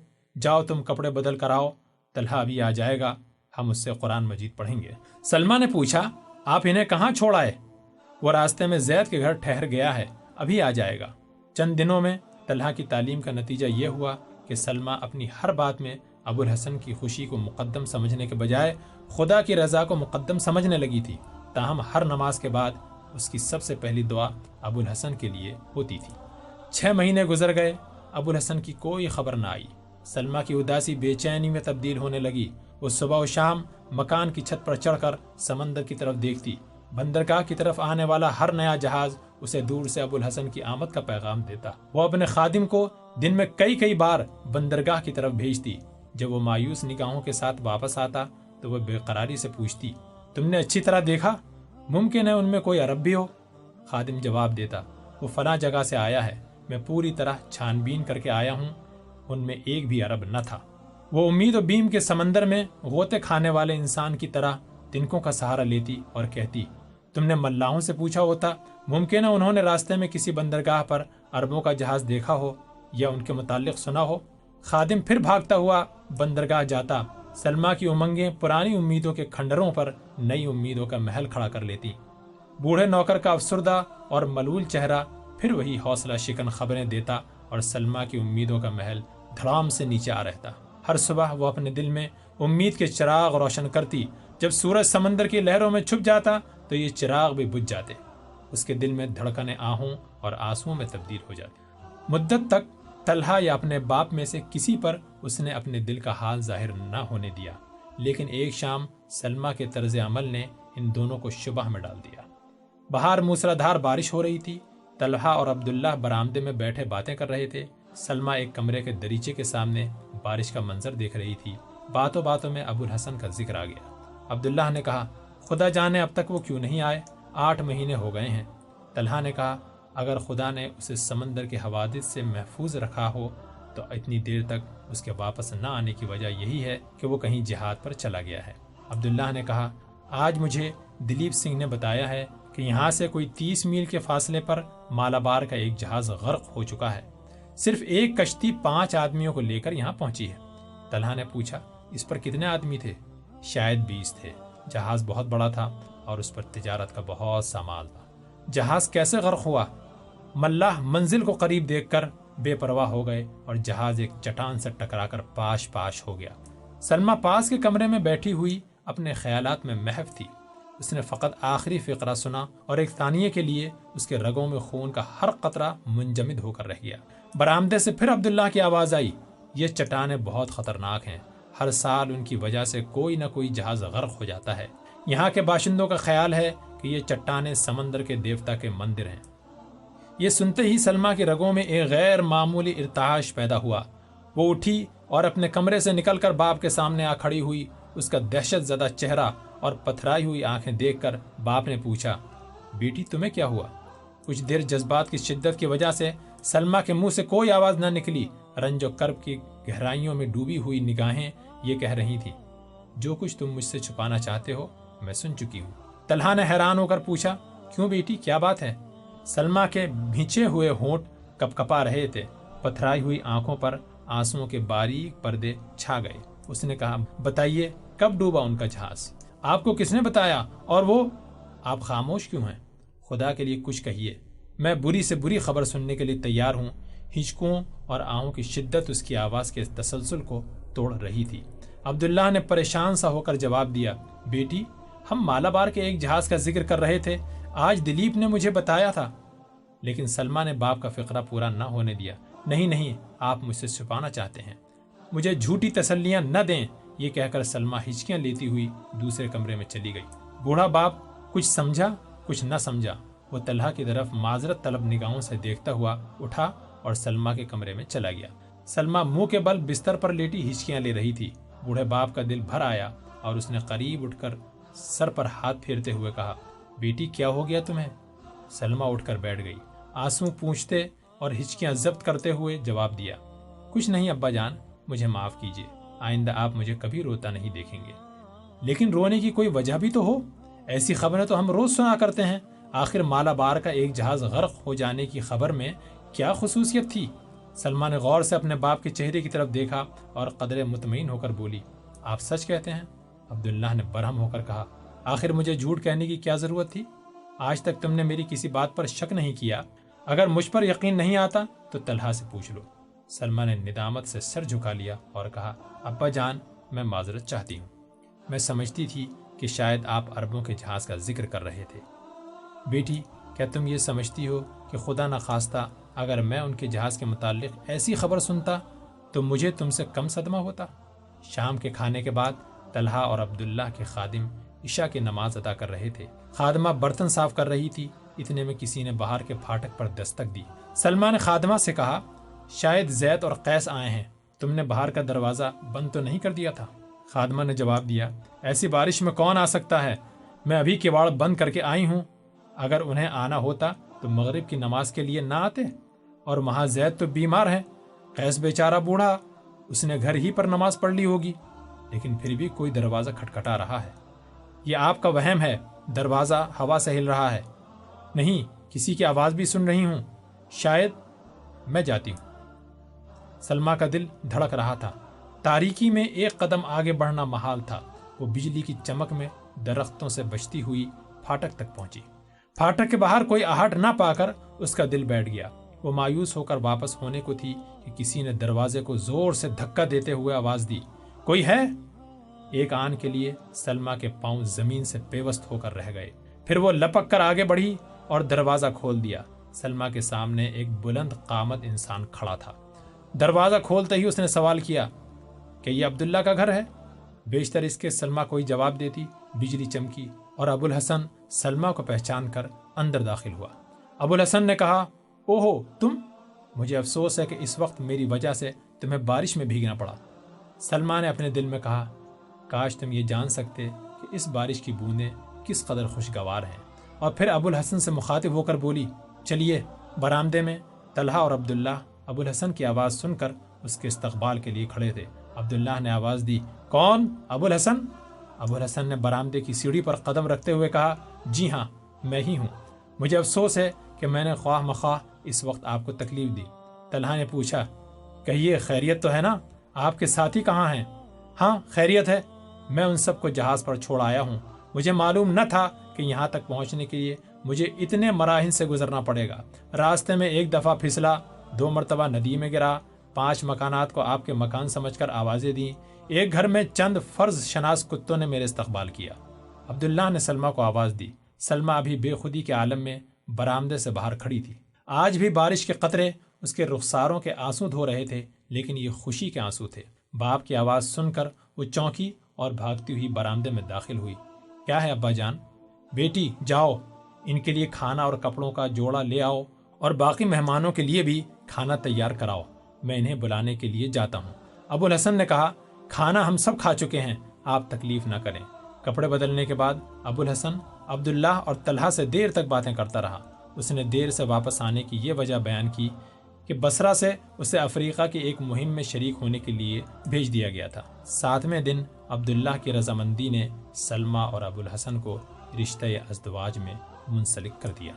Speaker 1: جاؤ تم کپڑے بدل کر آؤ۔ طلحہ ابھی آ جائے گا۔ ہم اس سے قرآن مجید پڑھیں گے۔ سلما نے پوچھا، آپ انہیں کہاں چھوڑ آئے؟ وہ راستے میں زید کے گھر ٹھہر گیا ہے۔ ابھی آ جائے گا۔ چند دنوں میں طلحہ کی تعلیم کا نتیجہ یہ ہوا کہ سلما اپنی ہر بات میں ابو الحسن کی خوشی کو مقدم سمجھنے کے بجائے خدا کی رضا کو مقدم سمجھنے لگی تھی۔ تاہم ہر نماز کے بعد اس کی سب سے پہلی دعا ابو الحسن کے لیے ہوتی تھی۔ چھ مہینے گزر گئے۔ ابو الحسن کی کوئی خبر نہ آئی۔ سلما کی اداسی بے چینی میں تبدیل ہونے لگی۔ وہ صبح و شام مکان کی چھت پر چڑھ کر سمندر کی طرف دیکھتی۔ بندرگاہ کی طرف آنے والا ہر نیا جہاز اسے دور سے ابو الحسن کی آمد کا پیغام دیتا۔ وہ اپنے خادم کو دن میں کئی کئی بار بندرگاہ کی طرف بھیجتی۔ جب وہ مایوس نگاہوں کے ساتھ واپس آتا تو وہ بے قراری سے پوچھتی، تم نے اچھی طرح دیکھا؟ ممکن ہے ان میں کوئی عرب بھی ہو؟ خادم جواب دیتا، وہ فلاں جگہ سے آیا ہے۔ میں پوری طرح چھان بین کر کے آیا ہوں۔ ان میں ایک بھی عرب نہ تھا۔ وہ امید و بیم کے سمندر میں غوطے کھانے والے انسان کی طرح تنکوں کا سہارا لیتی اور کہتی، تم نے ملاحوں سے پوچھا ہوتا، ممکن ہے انہوں نے راستے میں کسی بندرگاہ پر عربوں کا جہاز دیکھا ہو یا ان کے متعلق سنا ہو؟ خادم پھر بھاگتا ہوا بندرگاہ جاتا سلما کی امنگیں پرانی امیدوں کے کھنڈروں پر نئی امیدوں کا محل کھڑا کر لیتی۔ بوڑھے نوکر کا افسردہ اور ملول چہرہ پھر وہی حوصلہ شکن خبریں دیتا اور سلما کی امیدوں کا محل دھڑام سے نیچے آ رہتا۔ ہر صبح وہ اپنے دل میں امید کے چراغ روشن کرتی۔ جب سورج سمندر کی لہروں میں چھپ جاتا تو یہ چراغ بھی بجھ جاتے۔ اس کے دل میں دھڑکنے آہوں اور آنسو میں تبدیل ہو جاتی مدت تک طلحہ یا اپنے باپ میں سے کسی پر اس نے اپنے دل کا حال ظاہر نہ ہونے دیا۔ لیکن ایک شام سلما کے طرز عمل نے ان دونوں کو شبہ میں ڈال دیا۔ باہر موسرا دھار بارش ہو رہی تھی۔ طلحہ اور عبداللہ برآمدے میں بیٹھے باتیں کر رہے تھے۔ سلما ایک کمرے کے دریچے کے سامنے بارش کا منظر دیکھ رہی تھی۔ باتوں باتوں میں ابو الحسن کا ذکر آ گیا۔ عبداللہ نے کہا، خدا جانے اب تک وہ کیوں نہیں آئے؟ آٹھ مہینے ہو گئے ہیں۔ طلحہ نے کہا، اگر خدا نے اسے سمندر کے حوادث سے محفوظ رکھا ہو، تو اتنی دیر تک اس کے واپس نہ آنے کی وجہ یہی ہے کہ وہ کہیں جہاد پر چلا گیا ہے۔ عبداللہ نے کہا، آج مجھے دلیپ سنگھ نے بتایا ہے کہ یہاں سے کوئی تیس میل کے فاصلے پر مالابار کا ایک جہاز غرق ہو چکا ہے۔ صرف ایک کشتی پانچ آدمیوں کو لے کر یہاں پہنچی ہے۔ طلحہ نے پوچھا، اس پر کتنے آدمی تھے؟ شاید بیس تھے۔ جہاز بہت بڑا تھا اور اس پر تجارت کا بہت سا مال تھا۔ جہاز کیسے غرق ہوا؟ ملاح منزل کو قریب دیکھ کر بے پرواہ ہو گئے اور جہاز ایک چٹان سے ٹکرا کر پاش پاش ہو گیا۔ سلما پاس کے کمرے میں بیٹھی ہوئی اپنے خیالات میں محف تھی۔ اس نے فقط آخری فقرہ سنا اور ایک ثانیے کے لیے اس کے رگوں میں خون کا ہر قطرہ منجمد ہو کر رہ گیا۔ برآمدے سے پھر عبداللہ کی آواز آئی۔ یہ چٹانیں بہت خطرناک ہیں۔ ہر سال ان کی وجہ سے کوئی نہ کوئی جہاز غرق ہو جاتا ہے۔ یہاں کے باشندوں کا خیال ہے کہ یہ چٹانیں سمندر کے دیوتا کے مندر ہیں۔ یہ سنتے ہی سلما کے رگوں میں ایک غیر معمولی ارتعاش پیدا ہوا۔ وہ اٹھی اور اپنے کمرے سے نکل کر باپ کے سامنے آ کھڑی ہوئی، اس کا دہشت زدہ چہرہ اور پتھرائی ہوئی آنکھیں دیکھ کر باپ نے پوچھا، بیٹی، تمہیں کیا ہوا؟ کچھ دیر جذبات کی شدت کی وجہ سے سلما کے منہ سے کوئی آواز نہ نکلی۔ رنج و کرب کی گہرائیوں میں ڈوبی ہوئی نگاہیں یہ کہہ رہی تھی جو کچھ تم مجھ سے چھپانا چاہتے ہو، میں سن چکی ہوں۔ طلحہ نے حیران ہو کر پوچھا، کیوں بیٹی، کیا بات ہے؟ سلما کے بھیچے ہوئے ہونٹ کپ کپا رہے تھے، پتھرائی ہوئی آنکھوں پر آنسو کے باریک پردے چھا گئے۔ اس نے کہا، بتائیے، کب ڈوبا ان کا جہاز؟ آپ کو کس نے بتایا؟ اور وہ، آپ خاموش کیوں ہیں؟ خدا کے لیے کچھ کہیے۔ میں بری سے بری خبر سننے کے لیے تیار ہوں۔ ہچکوں اور آہوں کی شدت اس کی آواز کے تسلسل کو توڑ رہی تھی۔ عبداللہ نے پریشان سا ہو کر جواب دیا، بیٹی، ہم مالابار کے ایک جہاز کا ذکر کر رہے تھے۔ آج دلیپ نے مجھے بتایا تھا۔ لیکن سلما نے باپ کا فقرہ پورا نہ ہونے دیا۔ نہیں نہیں، آپ مجھ سے چھپانا چاہتے ہیں۔ مجھے جھوٹی تسلیاں نہ دیں۔ یہ کہہ کر سلما ہچکیاں لیتی ہوئی دوسرے کمرے میں چلی گئی۔ بوڑھا باپ کچھ سمجھا، کچھ نہ سمجھا۔ وہ طلحہ کی طرف معذرت طلب نگاہوں سے دیکھتا ہوا اٹھا اور سلما کے کمرے میں چلا گیا۔ سلما منہ کے بل بستر پر لیٹی ہچکیاں لے رہی تھی۔ بوڑھے باپ کا دل بھر آیا اور اس نے قریب اٹھ کر سر پر ہاتھ پھیرتے ہوئے کہا، بیٹی، کیا ہو گیا تمہیں؟ سلما اٹھ کر بیٹھ گئی۔ آنسو پوچھتے اور ہچکیاں ضبط کرتے ہوئے جواب دیا، کچھ نہیں، ابا جان، مجھے معاف کیجیے۔ آئندہ آپ مجھے کبھی روتا نہیں دیکھیں گے۔ لیکن رونے کی کوئی وجہ بھی تو ہو؟ ایسی خبریں تو ہم روز سنا کرتے ہیں۔ آخر مالا بار کا ایک جہاز غرق ہو جانے کی خبر میں کیا خصوصیت تھی؟ سلمان نے غور سے اپنے باپ کے چہرے کی طرف دیکھا اور قدرے مطمئن ہو کر بولی، آپ سچ کہتے ہیں؟ عبداللہ نے برہم ہو کر کہا، آخر مجھے جھوٹ کہنے کی کیا ضرورت تھی؟ آج تک تم نے میری کسی بات پر شک نہیں کیا۔ اگر مجھ پر یقین نہیں آتا تو طلحہ سے پوچھ لو۔ سلما نے ندامت سے سر جھکا لیا اور کہا، ابا جان، میں معذرت چاہتی ہوں۔ میں سمجھتی تھی کہ شاید آپ عربوں کے جہاز کا ذکر کر رہے تھے۔ بیٹی، کیا تم یہ سمجھتی ہو کہ خدا نخواستہ اگر میں ان کے جہاز کے متعلق ایسی خبر سنتا تو مجھے تم سے کم صدمہ ہوتا؟ شام کے کھانے کے بعد طلحہ اور عبداللہ کے خادم عشاء کی نماز ادا کر رہے تھے۔ خادمہ برتن صاف کر رہی تھی، اتنے میں کسی نے باہر کے پھاٹک پر دستک دی۔ سلمان نے خادمہ سے کہا شاید زید اور قیس آئے ہیں۔ تم نے باہر کا دروازہ بند تو نہیں کر دیا تھا؟ خادمہ نے جواب دیا، ایسی بارش میں کون آ سکتا ہے؟ میں ابھی کواڑ بند کر کے آئی ہوں۔ اگر انہیں آنا ہوتا تو مغرب کی نماز کے لیے نہ آتے۔ اور وہاں زید تو بیمار ہے۔ قیس بیچارہ بوڑھا، اس نے گھر ہی پر نماز پڑھ لی ہوگی۔ لیکن پھر بھی کوئی دروازہ کھٹکھٹا رہا ہے۔ یہ آپ کا وہم ہے، دروازہ ہوا سے ہل رہا ہے۔ نہیں، کسی کی آواز بھی سن رہی ہوں۔ شاید میں جاتی ہوں۔ سلما کا دل دھڑک رہا تھا۔ تاریکی میں ایک قدم آگے بڑھنا محال تھا۔ وہ بجلی کی چمک میں درختوں سے بچتی ہوئی پھاٹک تک پہنچی۔ پھاٹک کے باہر کوئی آہٹ نہ پا کر اس کا دل بیٹھ گیا۔ وہ مایوس ہو کر واپس ہونے کو تھی کہ کسی نے دروازے کو زور سے دھکا دیتے ہوئے آواز دی۔ کوئی ہے؟ ایک آن کے لیے سلما کے پاؤں زمین سے پیوست ہو کر رہ گئے۔ پھر وہ لپک کر آگے بڑھی اور دروازہ کھول دیا۔ سلما کے سامنے ایک بلند قامت انسان کھڑا تھا۔ دروازہ کھولتے ہی اس نے سوال کیا کہ یہ عبداللہ کا گھر ہے؟ بیشتر اس کے سلما کوئی جواب دیتی، بجلی چمکی اور ابو الحسن سلما کو پہچان کر اندر داخل ہوا۔ ابو الحسن نے کہا او ہو تم؟ مجھے افسوس ہے کہ اس وقت میری وجہ سے تمہیں بارش میں بھیگنا پڑا۔ سلما نے اپنے دل میں کہا، کاش تم یہ جان سکتے کہ اس بارش کی بوندیں کس قدر خوشگوار ہیں۔ اور پھر ابو الحسن سے مخاطب ہو کر بولی، چلیے، برآمدے میں طلحہ اور عبداللہ ابو الحسن کی آواز سن کر اس کے استقبال کے لیے کھڑے تھے۔ عبداللہ نے آواز دی، کون؟ ابو الحسن؟ ابو الحسن نے برآمدے کی سیڑھی پر قدم رکھتے ہوئے کہا جی ہاں میں ہی ہوں۔ مجھے افسوس ہے کہ میں نے خواہ مخواہ اس وقت آپ کو تکلیف دی۔ طلحہ نے پوچھا، کہیے، خیریت تو ہے نا؟ آپ کے ساتھی کہاں ہیں؟ ہاں خیریت ہے۔ میں ان سب کو جہاز پر چھوڑ آیا ہوں۔ مجھے معلوم نہ تھا کہ یہاں تک پہنچنے کے لیے مجھے اتنے مراحل سے گزرنا پڑے گا۔ راستے میں ایک دفعہ پھسلا دو مرتبہ ندی میں گرا، پانچ مکانات کو آپ کے مکان سمجھ کر آوازیں دیں۔ ایک گھر میں چند فرض شناس کتوں نے میرے استقبال کیا۔ عبداللہ نے سلما کو آواز دی۔ سلما ابھی بے خودی کے عالم میں برآمدے سے باہر کھڑی تھی۔ آج بھی بارش کے قطرے اس کے رخساروں کے آنسو دھو رہے تھے، لیکن یہ خوشی کے آنسو تھے۔ باپ کی آواز سن کر وہ چونکی اور بھاگتی ہوئی برآمدے میں داخل ہوئی۔ کیا ہے ابا جان؟ بیٹی، جاؤ، ان کے لیے کھانا اور کپڑوں کا جوڑا لے آؤ اور باقی مہمانوں کے لیے بھی کھانا تیار کراؤ، میں انہیں بلانے کے لیے جاتا ہوں۔ ابو الحسن نے کہا، کھانا ہم سب کھا چکے ہیں، آپ تکلیف نہ کریں۔ کپڑے بدلنے کے بعد ابو الحسن، عبداللہ اور طلحہ سے دیر تک باتیں کرتا رہا۔ اس نے دیر سے واپس آنے کی یہ وجہ بیان کی کہ بسرا سے اسے افریقہ کی ایک مہم میں شریک ہونے کے لیے بھیج دیا گیا تھا۔ ساتویں دن عبداللہ کی رضامندی نے سلما اور ابو الحسن کو رشتہ ازدواج میں منسلک کر دیا۔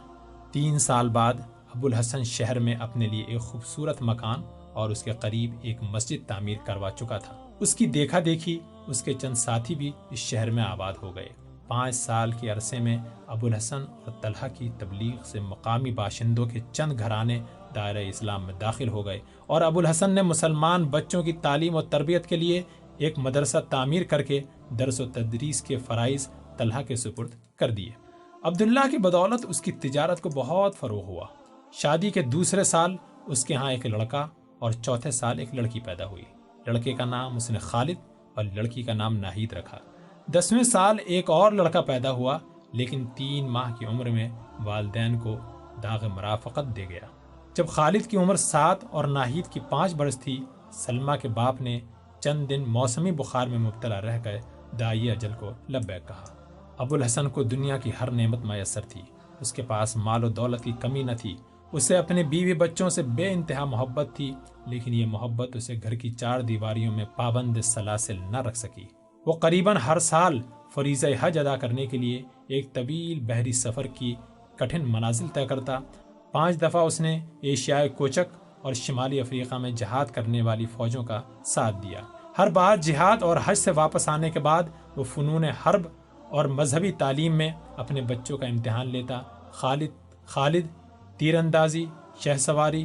Speaker 1: تین سال بعد ابو الحسن شہر میں اپنے لیے ایک خوبصورت مکان اور اس کے قریب ایک مسجد تعمیر کروا چکا تھا۔ اس کی دیکھا دیکھی اس کے چند ساتھی بھی اس شہر میں آباد ہو گئے۔ پانچ سال کے عرصے میں ابو الحسن اور طلحہ کی تبلیغ سے مقامی باشندوں کے چند گھرانے دائرہ اسلام میں داخل ہو گئے اور ابو الحسن نے مسلمان بچوں کی تعلیم و تربیت کے لیے ایک مدرسہ تعمیر کر کے درس و تدریس کے فرائض طلحہ کے سپرد کر دیے۔ عبداللہ کی بدولت اس کی تجارت کو بہت فروغ ہوا۔ شادی کے دوسرے سال اس کے ہاں ایک لڑکا اور چوتھے سال ایک لڑکی پیدا ہوئی۔ لڑکے کا نام اس نے خالد اور لڑکی کا نام ناہید رکھا۔ دسویں سال ایک اور لڑکا پیدا ہوا، لیکن تین ماہ کی عمر میں والدین کو داغ مرافقت دے گیا۔ جب خالد کی عمر سات اور ناہید کی پانچ برس تھی سلما کے باپ نے چند دن موسمی بخار میں مبتلا رہ گئے دائی اجل کو لبیک کہا۔ ابو الحسن کو دنیا کی ہر نعمت میسر تھی۔ اس کے پاس مال و دولت کی کمی نہ تھی۔ اسے اپنے بیوی بچوں سے بے انتہا محبت تھی، لیکن یہ محبت اسے گھر کی چار دیواریوں میں پابند سلاسل نہ رکھ سکی۔ وہ قریباً ہر سال فریضہ حج ادا کرنے کے لیے ایک طویل بحری سفر کی کٹھن منازل طے کرتا۔ پانچ دفعہ اس نے ایشیائی کوچک اور شمالی افریقہ میں جہاد کرنے والی فوجوں کا ساتھ دیا۔ ہر بار جہاد اور حج سے واپس آنے کے بعد وہ فنون حرب اور مذہبی تعلیم میں اپنے بچوں کا امتحان لیتا۔ خالد خالد تیر اندازی شہ سواری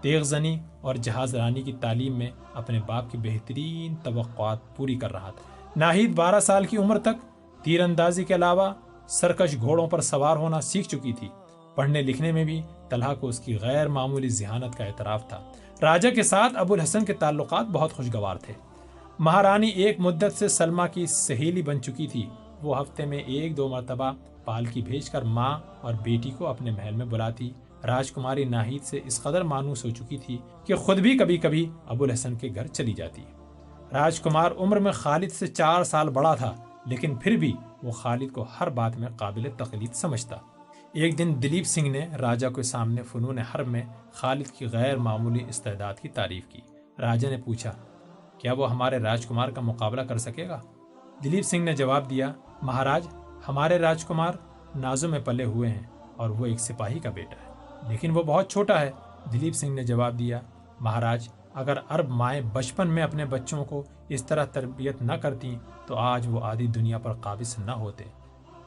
Speaker 1: تیغ زنی اور جہاز رانی کی تعلیم میں اپنے باپ کی بہترین توقعات پوری کر رہا تھا۔ ناہید بارہ سال کی عمر تک تیر اندازی کے علاوہ سرکش گھوڑوں پر سوار ہونا سیکھ چکی تھی۔ پڑھنے لکھنے میں بھی طلحہ کو اس کی غیر معمولی ذہانت کا اعتراف تھا۔ راجہ کے ساتھ ابو الحسن کے تعلقات بہت خوشگوار تھے۔ مہارانی ایک مدت سے سلما کی سہیلی بن چکی تھی۔ وہ ہفتے میں ایک دو مرتبہ پالکی بھیج کر ماں اور بیٹی کو اپنے محل میں بلاتی۔ راج کماری ناہید سے اس قدر مانوس ہو چکی تھی کہ خود بھی کبھی کبھی ابو الحسن کے گھر چلی جاتی۔ راج کمار عمر میں خالد سے چار سال بڑا تھا، لیکن پھر بھی وہ خالد کو ہر بات میں قابل تقلید سمجھتا۔ ایک دن دلیپ سنگھ نے راجہ کے سامنے فنون حرب میں خالد کی غیر معمولی استعداد کی تعریف کی۔ راجہ نے پوچھا، کیا وہ ہمارے راجکمار کا مقابلہ کر سکے گا؟ دلیپ سنگھ نے جواب دیا، مہاراج ہمارے راجکمار نازوں میں پلے ہوئے ہیں اور وہ ایک سپاہی کا بیٹا ہے۔ لیکن وہ بہت چھوٹا ہے۔ دلیپ سنگھ نے جواب دیا، مہاراج، اگر عرب مائیں بچپن میں اپنے بچوں کو اس طرح تربیت نہ کرتی تو آج وہ آدھی دنیا پر قابض نہ ہوتے۔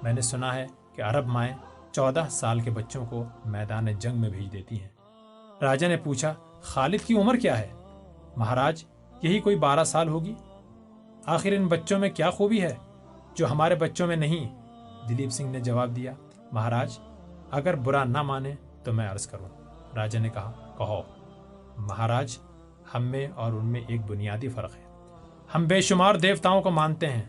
Speaker 1: میں نے سنا ہے کہ عرب مائیں چودہ سال کے بچوں کو میدان جنگ میں بھیج دیتی ہیں۔ راجا نے پوچھا، خالد کی عمر کیا ہے؟ مہاراج، یہی کوئی بارہ سال ہوگی۔ آخر ان بچوں میں کیا خوبی ہے جو ہمارے بچوں میں نہیں دلیپ سنگھ نے جواب دیا، مہاراج، اگر برا نہ مانے تو میں عرض کروں۔ راجا نے کہا، کہو۔ مہاراج، ہم میں اور ان میں ایک بنیادی فرق ہے۔ ہم بے شمار دیوتاؤں کو مانتے ہیں۔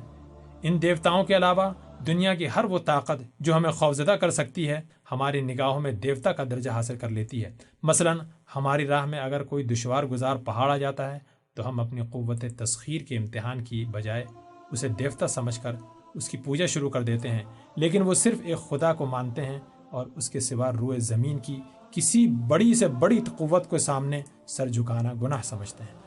Speaker 1: ان دیوتاؤں کے علاوہ دنیا کی ہر وہ طاقت جو ہمیں خوفزدہ کر سکتی ہے، ہماری نگاہوں میں دیوتا کا درجہ حاصل کر لیتی ہے۔ مثلا، ہماری راہ میں اگر کوئی دشوار گزار پہاڑ آ جاتا ہے، تو ہم اپنی قوت تسخیر کے امتحان کی بجائے اسے دیوتا سمجھ کر اس کی پوجا شروع کر دیتے ہیں، لیکن وہ صرف ایک خدا کو مانتے ہیں اور اس کے سوا روئے زمین کی کسی بڑی سے بڑی قوت کو سامنے سر جھکانا گناہ سمجھتے ہیں۔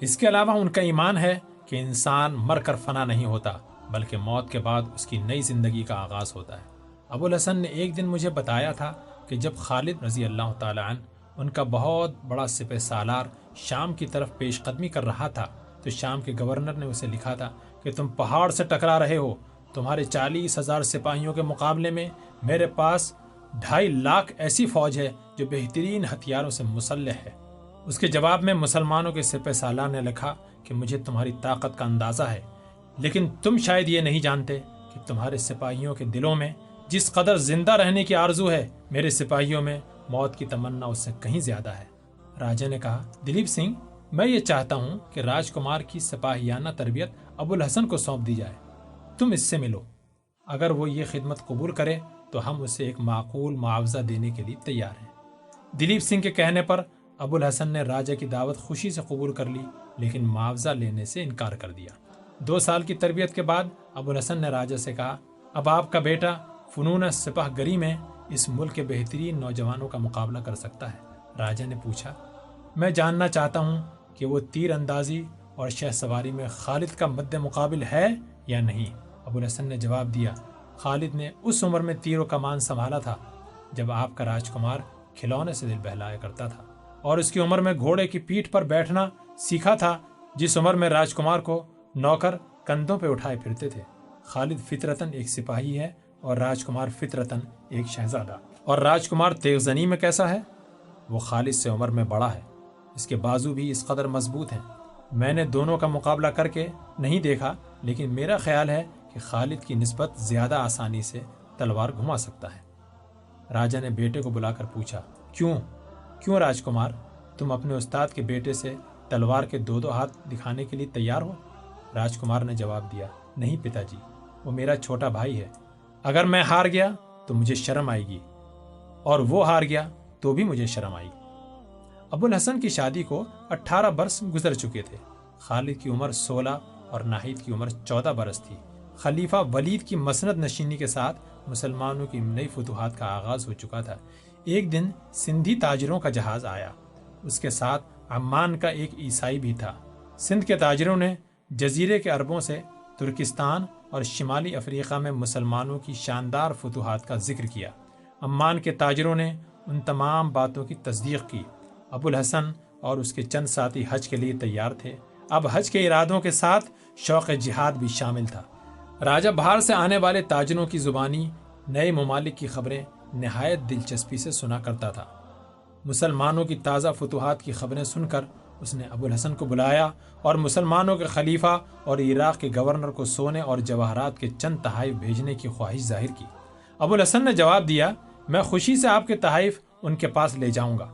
Speaker 1: اس کے علاوہ ان کا ایمان ہے کہ انسان مر کر فنا نہیں ہوتا، بلکہ موت کے بعد اس کی نئی زندگی کا آغاز ہوتا ہے۔ ابو الحسن نے ایک دن مجھے بتایا تھا کہ جب خالد رضی اللہ تعالیٰ عنہ ان کا بہت بڑا سپہ سالار شام کی طرف پیش قدمی کر رہا تھا، تو شام کے گورنر نے اسے لکھا تھا کہ تم پہاڑ سے ٹکرا رہے ہو، تمہارے چالیس ہزار سپاہیوں کے مقابلے میں میرے پاس ڈھائی لاکھ ایسی فوج ہے جو بہترین ہتھیاروں سے مسلح ہے۔ اس کے جواب میں مسلمانوں کے سپہ سالار نے لکھا کہ مجھے تمہاری طاقت کا اندازہ ہے، لیکن تم شاید یہ نہیں جانتے کہ کہ تمہارے سپاہیوں کے دلوں میں جس قدر زندہ رہنے کی آرزو ہے، میرے سپاہیوں میں موت کی تمنا اس سے کہیں زیادہ ہے۔ راجا نے کہا، دلیپ سنگھ، میں یہ چاہتا ہوں کہ راج کمار کی سپاہیانہ تربیت ابو الحسن کو سونپ دی جائے۔ تم اس سے ملو۔ اگر وہ یہ خدمت قبول کرے تو ہم اسے ایک معقول معاوضہ دینے کے لیے تیار ہیں۔ دلیپ سنگھ کے کہنے پر ابو الحسن نے راجا کی دعوت خوشی سے قبول کر لی، لیکن معاوضہ لینے سے انکار کر دیا۔ دو سال کی تربیت کے بعد ابو الحسن نے راجا سے کہا، اب آپ کا بیٹا فنون سپاہ گری میں اس ملک کے بہترین نوجوانوں کا مقابلہ کر سکتا ہے۔ راجا نے پوچھا، میں جاننا چاہتا ہوں کہ وہ تیر اندازی اور شہ سواری میں خالد کا مد مقابل ہے یا نہیں؟ ابو الحسن نے جواب دیا، خالد نے اس عمر میں تیر و کمان سنبھالا تھا، جب آپ کا راج کمار کھلونے سے دل بہلایا کرتا تھا۔ اور اس کی عمر میں گھوڑے کی پیٹھ پر بیٹھنا سیکھا تھا، جس عمر میں راج کمار کو نوکر کندھوں پہ اٹھائے پھرتے تھے۔ خالد فطرتن ایک سپاہی ہے اور راج کمار فطرتن ایک شہزادہ۔ اور راج کمار تیغزنی میں کیسا ہے؟ وہ خالد سے عمر میں بڑا ہے، اس کے بازو بھی اس قدر مضبوط ہیں۔ میں نے دونوں کا مقابلہ کر کے نہیں دیکھا، لیکن میرا خیال ہے کہ خالد کی نسبت زیادہ آسانی سے تلوار گھما سکتا ہے۔ راجا نے بیٹے کو بلا کر پوچھا، کیوں؟ کیوں راج کمار تم اپنے استاد کے بیٹے سے تلوار کے دو دو ہاتھ دکھانے کے لیے تیار ہو؟ راج کمار نے جواب دیا، نہیں پتا جی وہ میرا چھوٹا بھائی ہے۔ اگر میں ہار گیا تو مجھے شرم آئے گی، اور وہ ہار گیا تو بھی مجھے شرم آئی ابو الحسن کی شادی کو اٹھارہ برس گزر چکے تھے۔ خالد کی عمر سولہ اور ناہید کی عمر چودہ برس تھی۔ خلیفہ ولید کی مسند نشینی کے ساتھ مسلمانوں کی نئی فتوحات کا آغاز ہو چکا تھا۔ ایک دن سندھی تاجروں کا جہاز آیا۔ اس کے ساتھ عمان کا ایک عیسائی بھی تھا۔ سندھ کے تاجروں نے جزیرے کے عربوں سے ترکستان اور شمالی افریقہ میں مسلمانوں کی شاندار فتوحات کا ذکر کیا۔ عمان کے تاجروں نے ان تمام باتوں کی تصدیق کی۔ ابو الحسن اور اس کے چند ساتھی حج کے لیے تیار تھے۔ اب حج کے ارادوں کے ساتھ شوق جہاد بھی شامل تھا۔ راجہ باہر سے آنے والے تاجروں کی زبانی، نئے ممالک کی خبریں نہایت دلچسپی سے سنا کرتا تھا۔ مسلمانوں کی تازہ فتوحات کی خبریں سن کر اس نے ابو الحسن کو بلایا اور مسلمانوں کے خلیفہ اور عراق کے گورنر کو سونے اور جواہرات کے چند تحائف بھیجنے کی خواہش ظاہر کی۔ ابو الحسن نے جواب دیا، میں خوشی سے آپ کے تحائف ان کے پاس لے جاؤں گا۔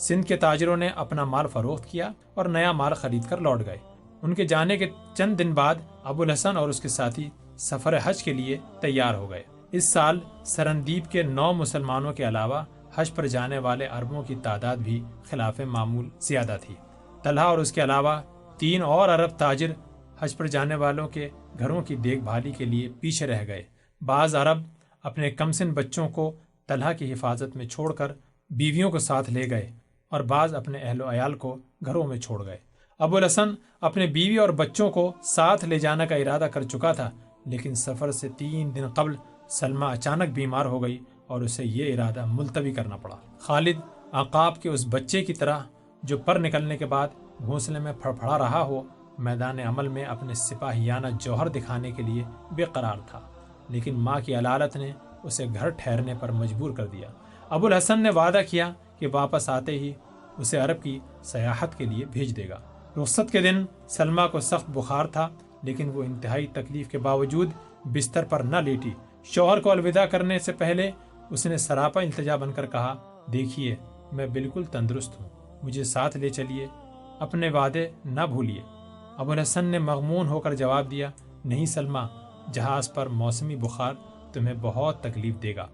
Speaker 1: سندھ کے تاجروں نے اپنا مال فروخت کیا اور نیا مال خرید کر لوٹ گئے۔ ان کے جانے کے چند دن بعد ابو الحسن اور اس کے ساتھی سفر حج کے لیے تیار ہو گئے۔ اس سال سرندیپ کے نو مسلمانوں کے علاوہ حج پر جانے والے عربوں کی تعداد بھی خلاف معمول زیادہ تھی۔ طلحہ اور اس کے علاوہ تین اور عرب تاجر حج پر جانے والوں کے گھروں کی دیکھ بھالی کے لیے پیچھے رہ گئے۔ بعض عرب اپنے کمسن بچوں کو طلحہ کی حفاظت میں چھوڑ کر بیویوں کو ساتھ لے گئے۔ اور بعض اپنے اہل و عیال کو گھروں میں چھوڑ گئے۔ ابو الحسن اپنے بیوی اور بچوں کو ساتھ لے جانے کا ارادہ کر چکا تھا، لیکن سفر سے تین دن قبل سلمہ اچانک بیمار ہو گئی اور اسے یہ ارادہ ملتوی کرنا پڑا۔ خالد عقاب کے اس بچے کی طرح جو پر نکلنے کے بعد گھونسلے میں پھڑپڑا رہا ہو، میدان عمل میں اپنے سپاہیانہ جوہر دکھانے کے لیے بے قرار تھا، لیکن ماں کی علالت نے اسے گھر ٹھہرنے پر مجبور کر دیا۔ ابو الحسن نے وعدہ کیا کہ واپس آتے ہی اسے عرب کی سیاحت کے لیے بھیج دے گا۔ رخصت کے دن سلما کو سخت بخار تھا، لیکن وہ انتہائی تکلیف کے باوجود بستر پر نہ لیٹی۔ شوہر کو الوداع کرنے سے پہلے اس نے سراپا التجا بن کر کہا، دیکھیے، میں بالکل تندرست ہوں، مجھے ساتھ لے چلیے، اپنے وعدے نہ بھولیے۔ ابو الحسن نے مغمون ہو کر جواب دیا، نہیں سلما جہاز پر موسمی بخار تمہیں بہت تکلیف دے گا۔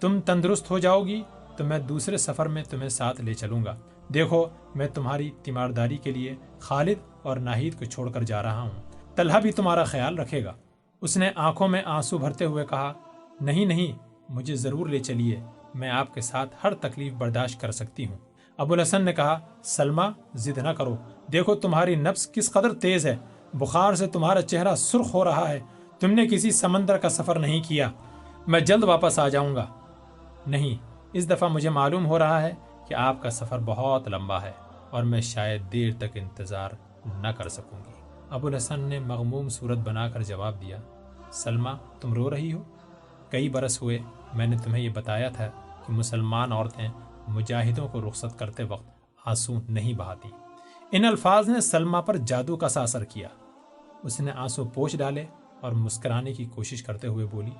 Speaker 1: تم تندرست ہو جاؤ گی تو میں دوسرے سفر میں تمہیں ساتھ لے چلوں گا۔ دیکھو، میں تمہاری تیمارداری کے لیے خالد اور ناہید کو چھوڑ کر جا رہا ہوں۔ طلحہ بھی تمہارا خیال رکھے گا۔ اس نے آنکھوں میں آنسو بھرتے ہوئے کہا، نہیں نہیں، مجھے ضرور لے چلیے۔ میں آپ کے ساتھ ہر تکلیف برداشت کر سکتی ہوں ابو الحسن نے کہا سلما ضد نہ کرو۔ دیکھو، تمہاری نفس کس قدر تیز ہے۔ بخار سے تمہارا چہرہ سرخ ہو رہا ہے۔ تم نے کسی سمندر کا سفر نہیں کیا۔ میں جلد واپس آ جاؤں گا۔ نہیں اس دفعہ مجھے معلوم ہو رہا ہے کہ آپ کا سفر بہت لمبا ہے اور میں شاید دیر تک انتظار نہ کر سکوں گی۔ ابو الحسن نے مغموم صورت بنا کر جواب دیا سلما تم رو رہی ہو؟ کئی برس ہوئے، میں نے تمہیں یہ بتایا تھا کہ مسلمان عورتیں مجاہدوں کو رخصت کرتے وقت آنسو نہیں بہاتی۔ ان الفاظ نے سلما پر جادو کا سا اثر کیا۔ اس نے آنسو پوچھ ڈالے اور مسکرانے کی کوشش کرتے ہوئے بولی،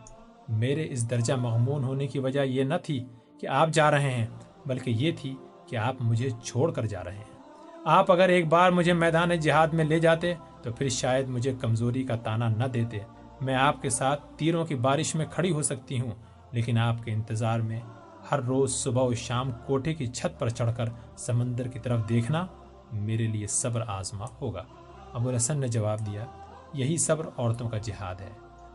Speaker 1: میرے اس درجہ مغمون ہونے کی وجہ یہ نہ تھی کہ آپ جا رہے ہیں، بلکہ یہ تھی کہ آپ مجھے چھوڑ کر جا رہے ہیں۔ آپ اگر ایک بار مجھے میدان جہاد میں لے جاتے، تو پھر شاید مجھے کمزوری کا تانا نہ دیتے۔ میں آپ کے ساتھ تیروں کی بارش میں کھڑی ہو سکتی ہوں، لیکن آپ کے انتظار میں ہر روز صبح و شام کوٹے کی چھت پر چڑھ کر سمندر کی طرف دیکھنا میرے لیے صبر آزما ہوگا۔ ابو الحسن نے جواب دیا، یہی صبر عورتوں کا جہاد ہے۔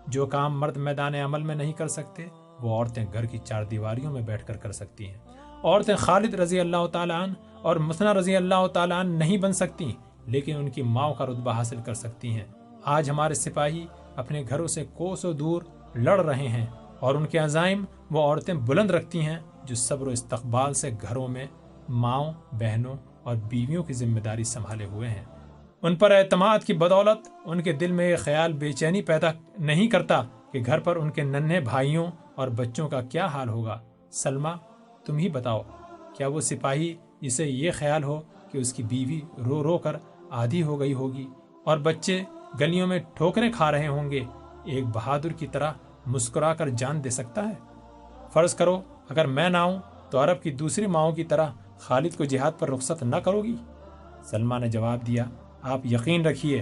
Speaker 1: جو کام مرد میدان عمل میں نہیں کر سکتے وہ عورتیں گھر کی چار دیواریوں میں بیٹھ کر کر سکتی ہیں۔ عورتیں خالد رضی اللہ تعالیٰ عنہ اور مسنا رضی اللہ تعالیٰ عنہ نہیں بن سکتی، لیکن ان کی ماؤں کا رتبہ حاصل کر سکتی ہیں۔ آج ہمارے سپاہی اپنے گھروں سے کوسوں دور لڑ رہے ہیں اور ان کے عزائم وہ عورتیں بلند رکھتی ہیں جو صبر و استقبال سے گھروں میں ماؤں، بہنوں اور بیویوں کی ذمہ داری سنبھالے ہوئے ہیں۔ ان پر اعتماد کی بدولت، ان کے دل میں یہ خیال بے چینی پیدا نہیں کرتا کہ گھر پر ان کے ننھے بھائیوں اور بچوں کا کیا حال ہوگا؟ سلمہ، تم ہی بتاؤ، کیا وہ سپاہی جسے یہ خیال ہو کہ اس کی بیوی رو رو کر آدھی ہو گئی ہوگی اور بچے گلیوں میں ٹھوکریں کھا رہے ہوں گے؟ ایک بہادر کی طرح مسکرا کر جان دے سکتا ہے؟ فرض کرو، اگر میں نہ ہوں تو عرب کی دوسری ماؤں کی طرح خالد کو جہاد پر رخصت نہ کرو گی؟ سلمہ نے جواب دیا، آپ یقین رکھیے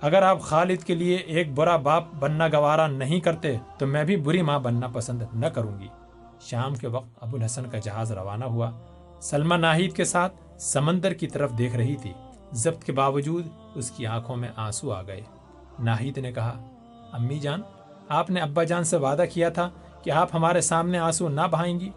Speaker 1: اگر آپ خالد کے لیے ایک برا باپ بننا گوارا نہیں کرتے، تو میں بھی بری ماں بننا پسند نہ کروں گی۔ شام کے وقت ابو الحسن کا جہاز روانہ ہوا۔ سلمہ ناہید کے ساتھ سمندر کی طرف دیکھ رہی تھی۔ ضبط کے باوجود اس کی آنکھوں میں آنسو آ گئے۔ ناہید نے کہا، امی جان، آپ نے ابا جان سے وعدہ کیا تھا کہ آپ ہمارے سامنے آنسو نہ بہائیں گی؟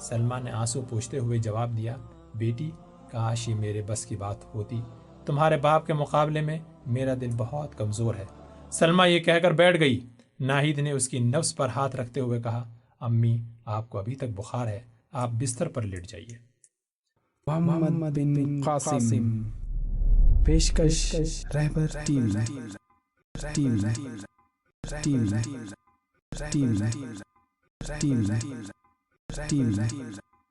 Speaker 1: سلمہ نے آنسو پوچھتے ہوئے جواب دیا، بیٹی، کاش ہی میرے بس کی بات ہوتی۔ تمہارے باپ کے مقابلے میں میرا دل بہت کمزور ہے۔ سلمہ یہ کہہ کر بیٹھ گئی۔ ناہید نے اس کی نفس پر ہاتھ رکھتے ہوئے کہا، امی، آپ کو ابھی تک بخار ہے، آپ بستر پر لیٹ جائیے۔
Speaker 2: محمد بن قاسم۔ پیشکش رہبر ٹی وی ٹی وی ٹی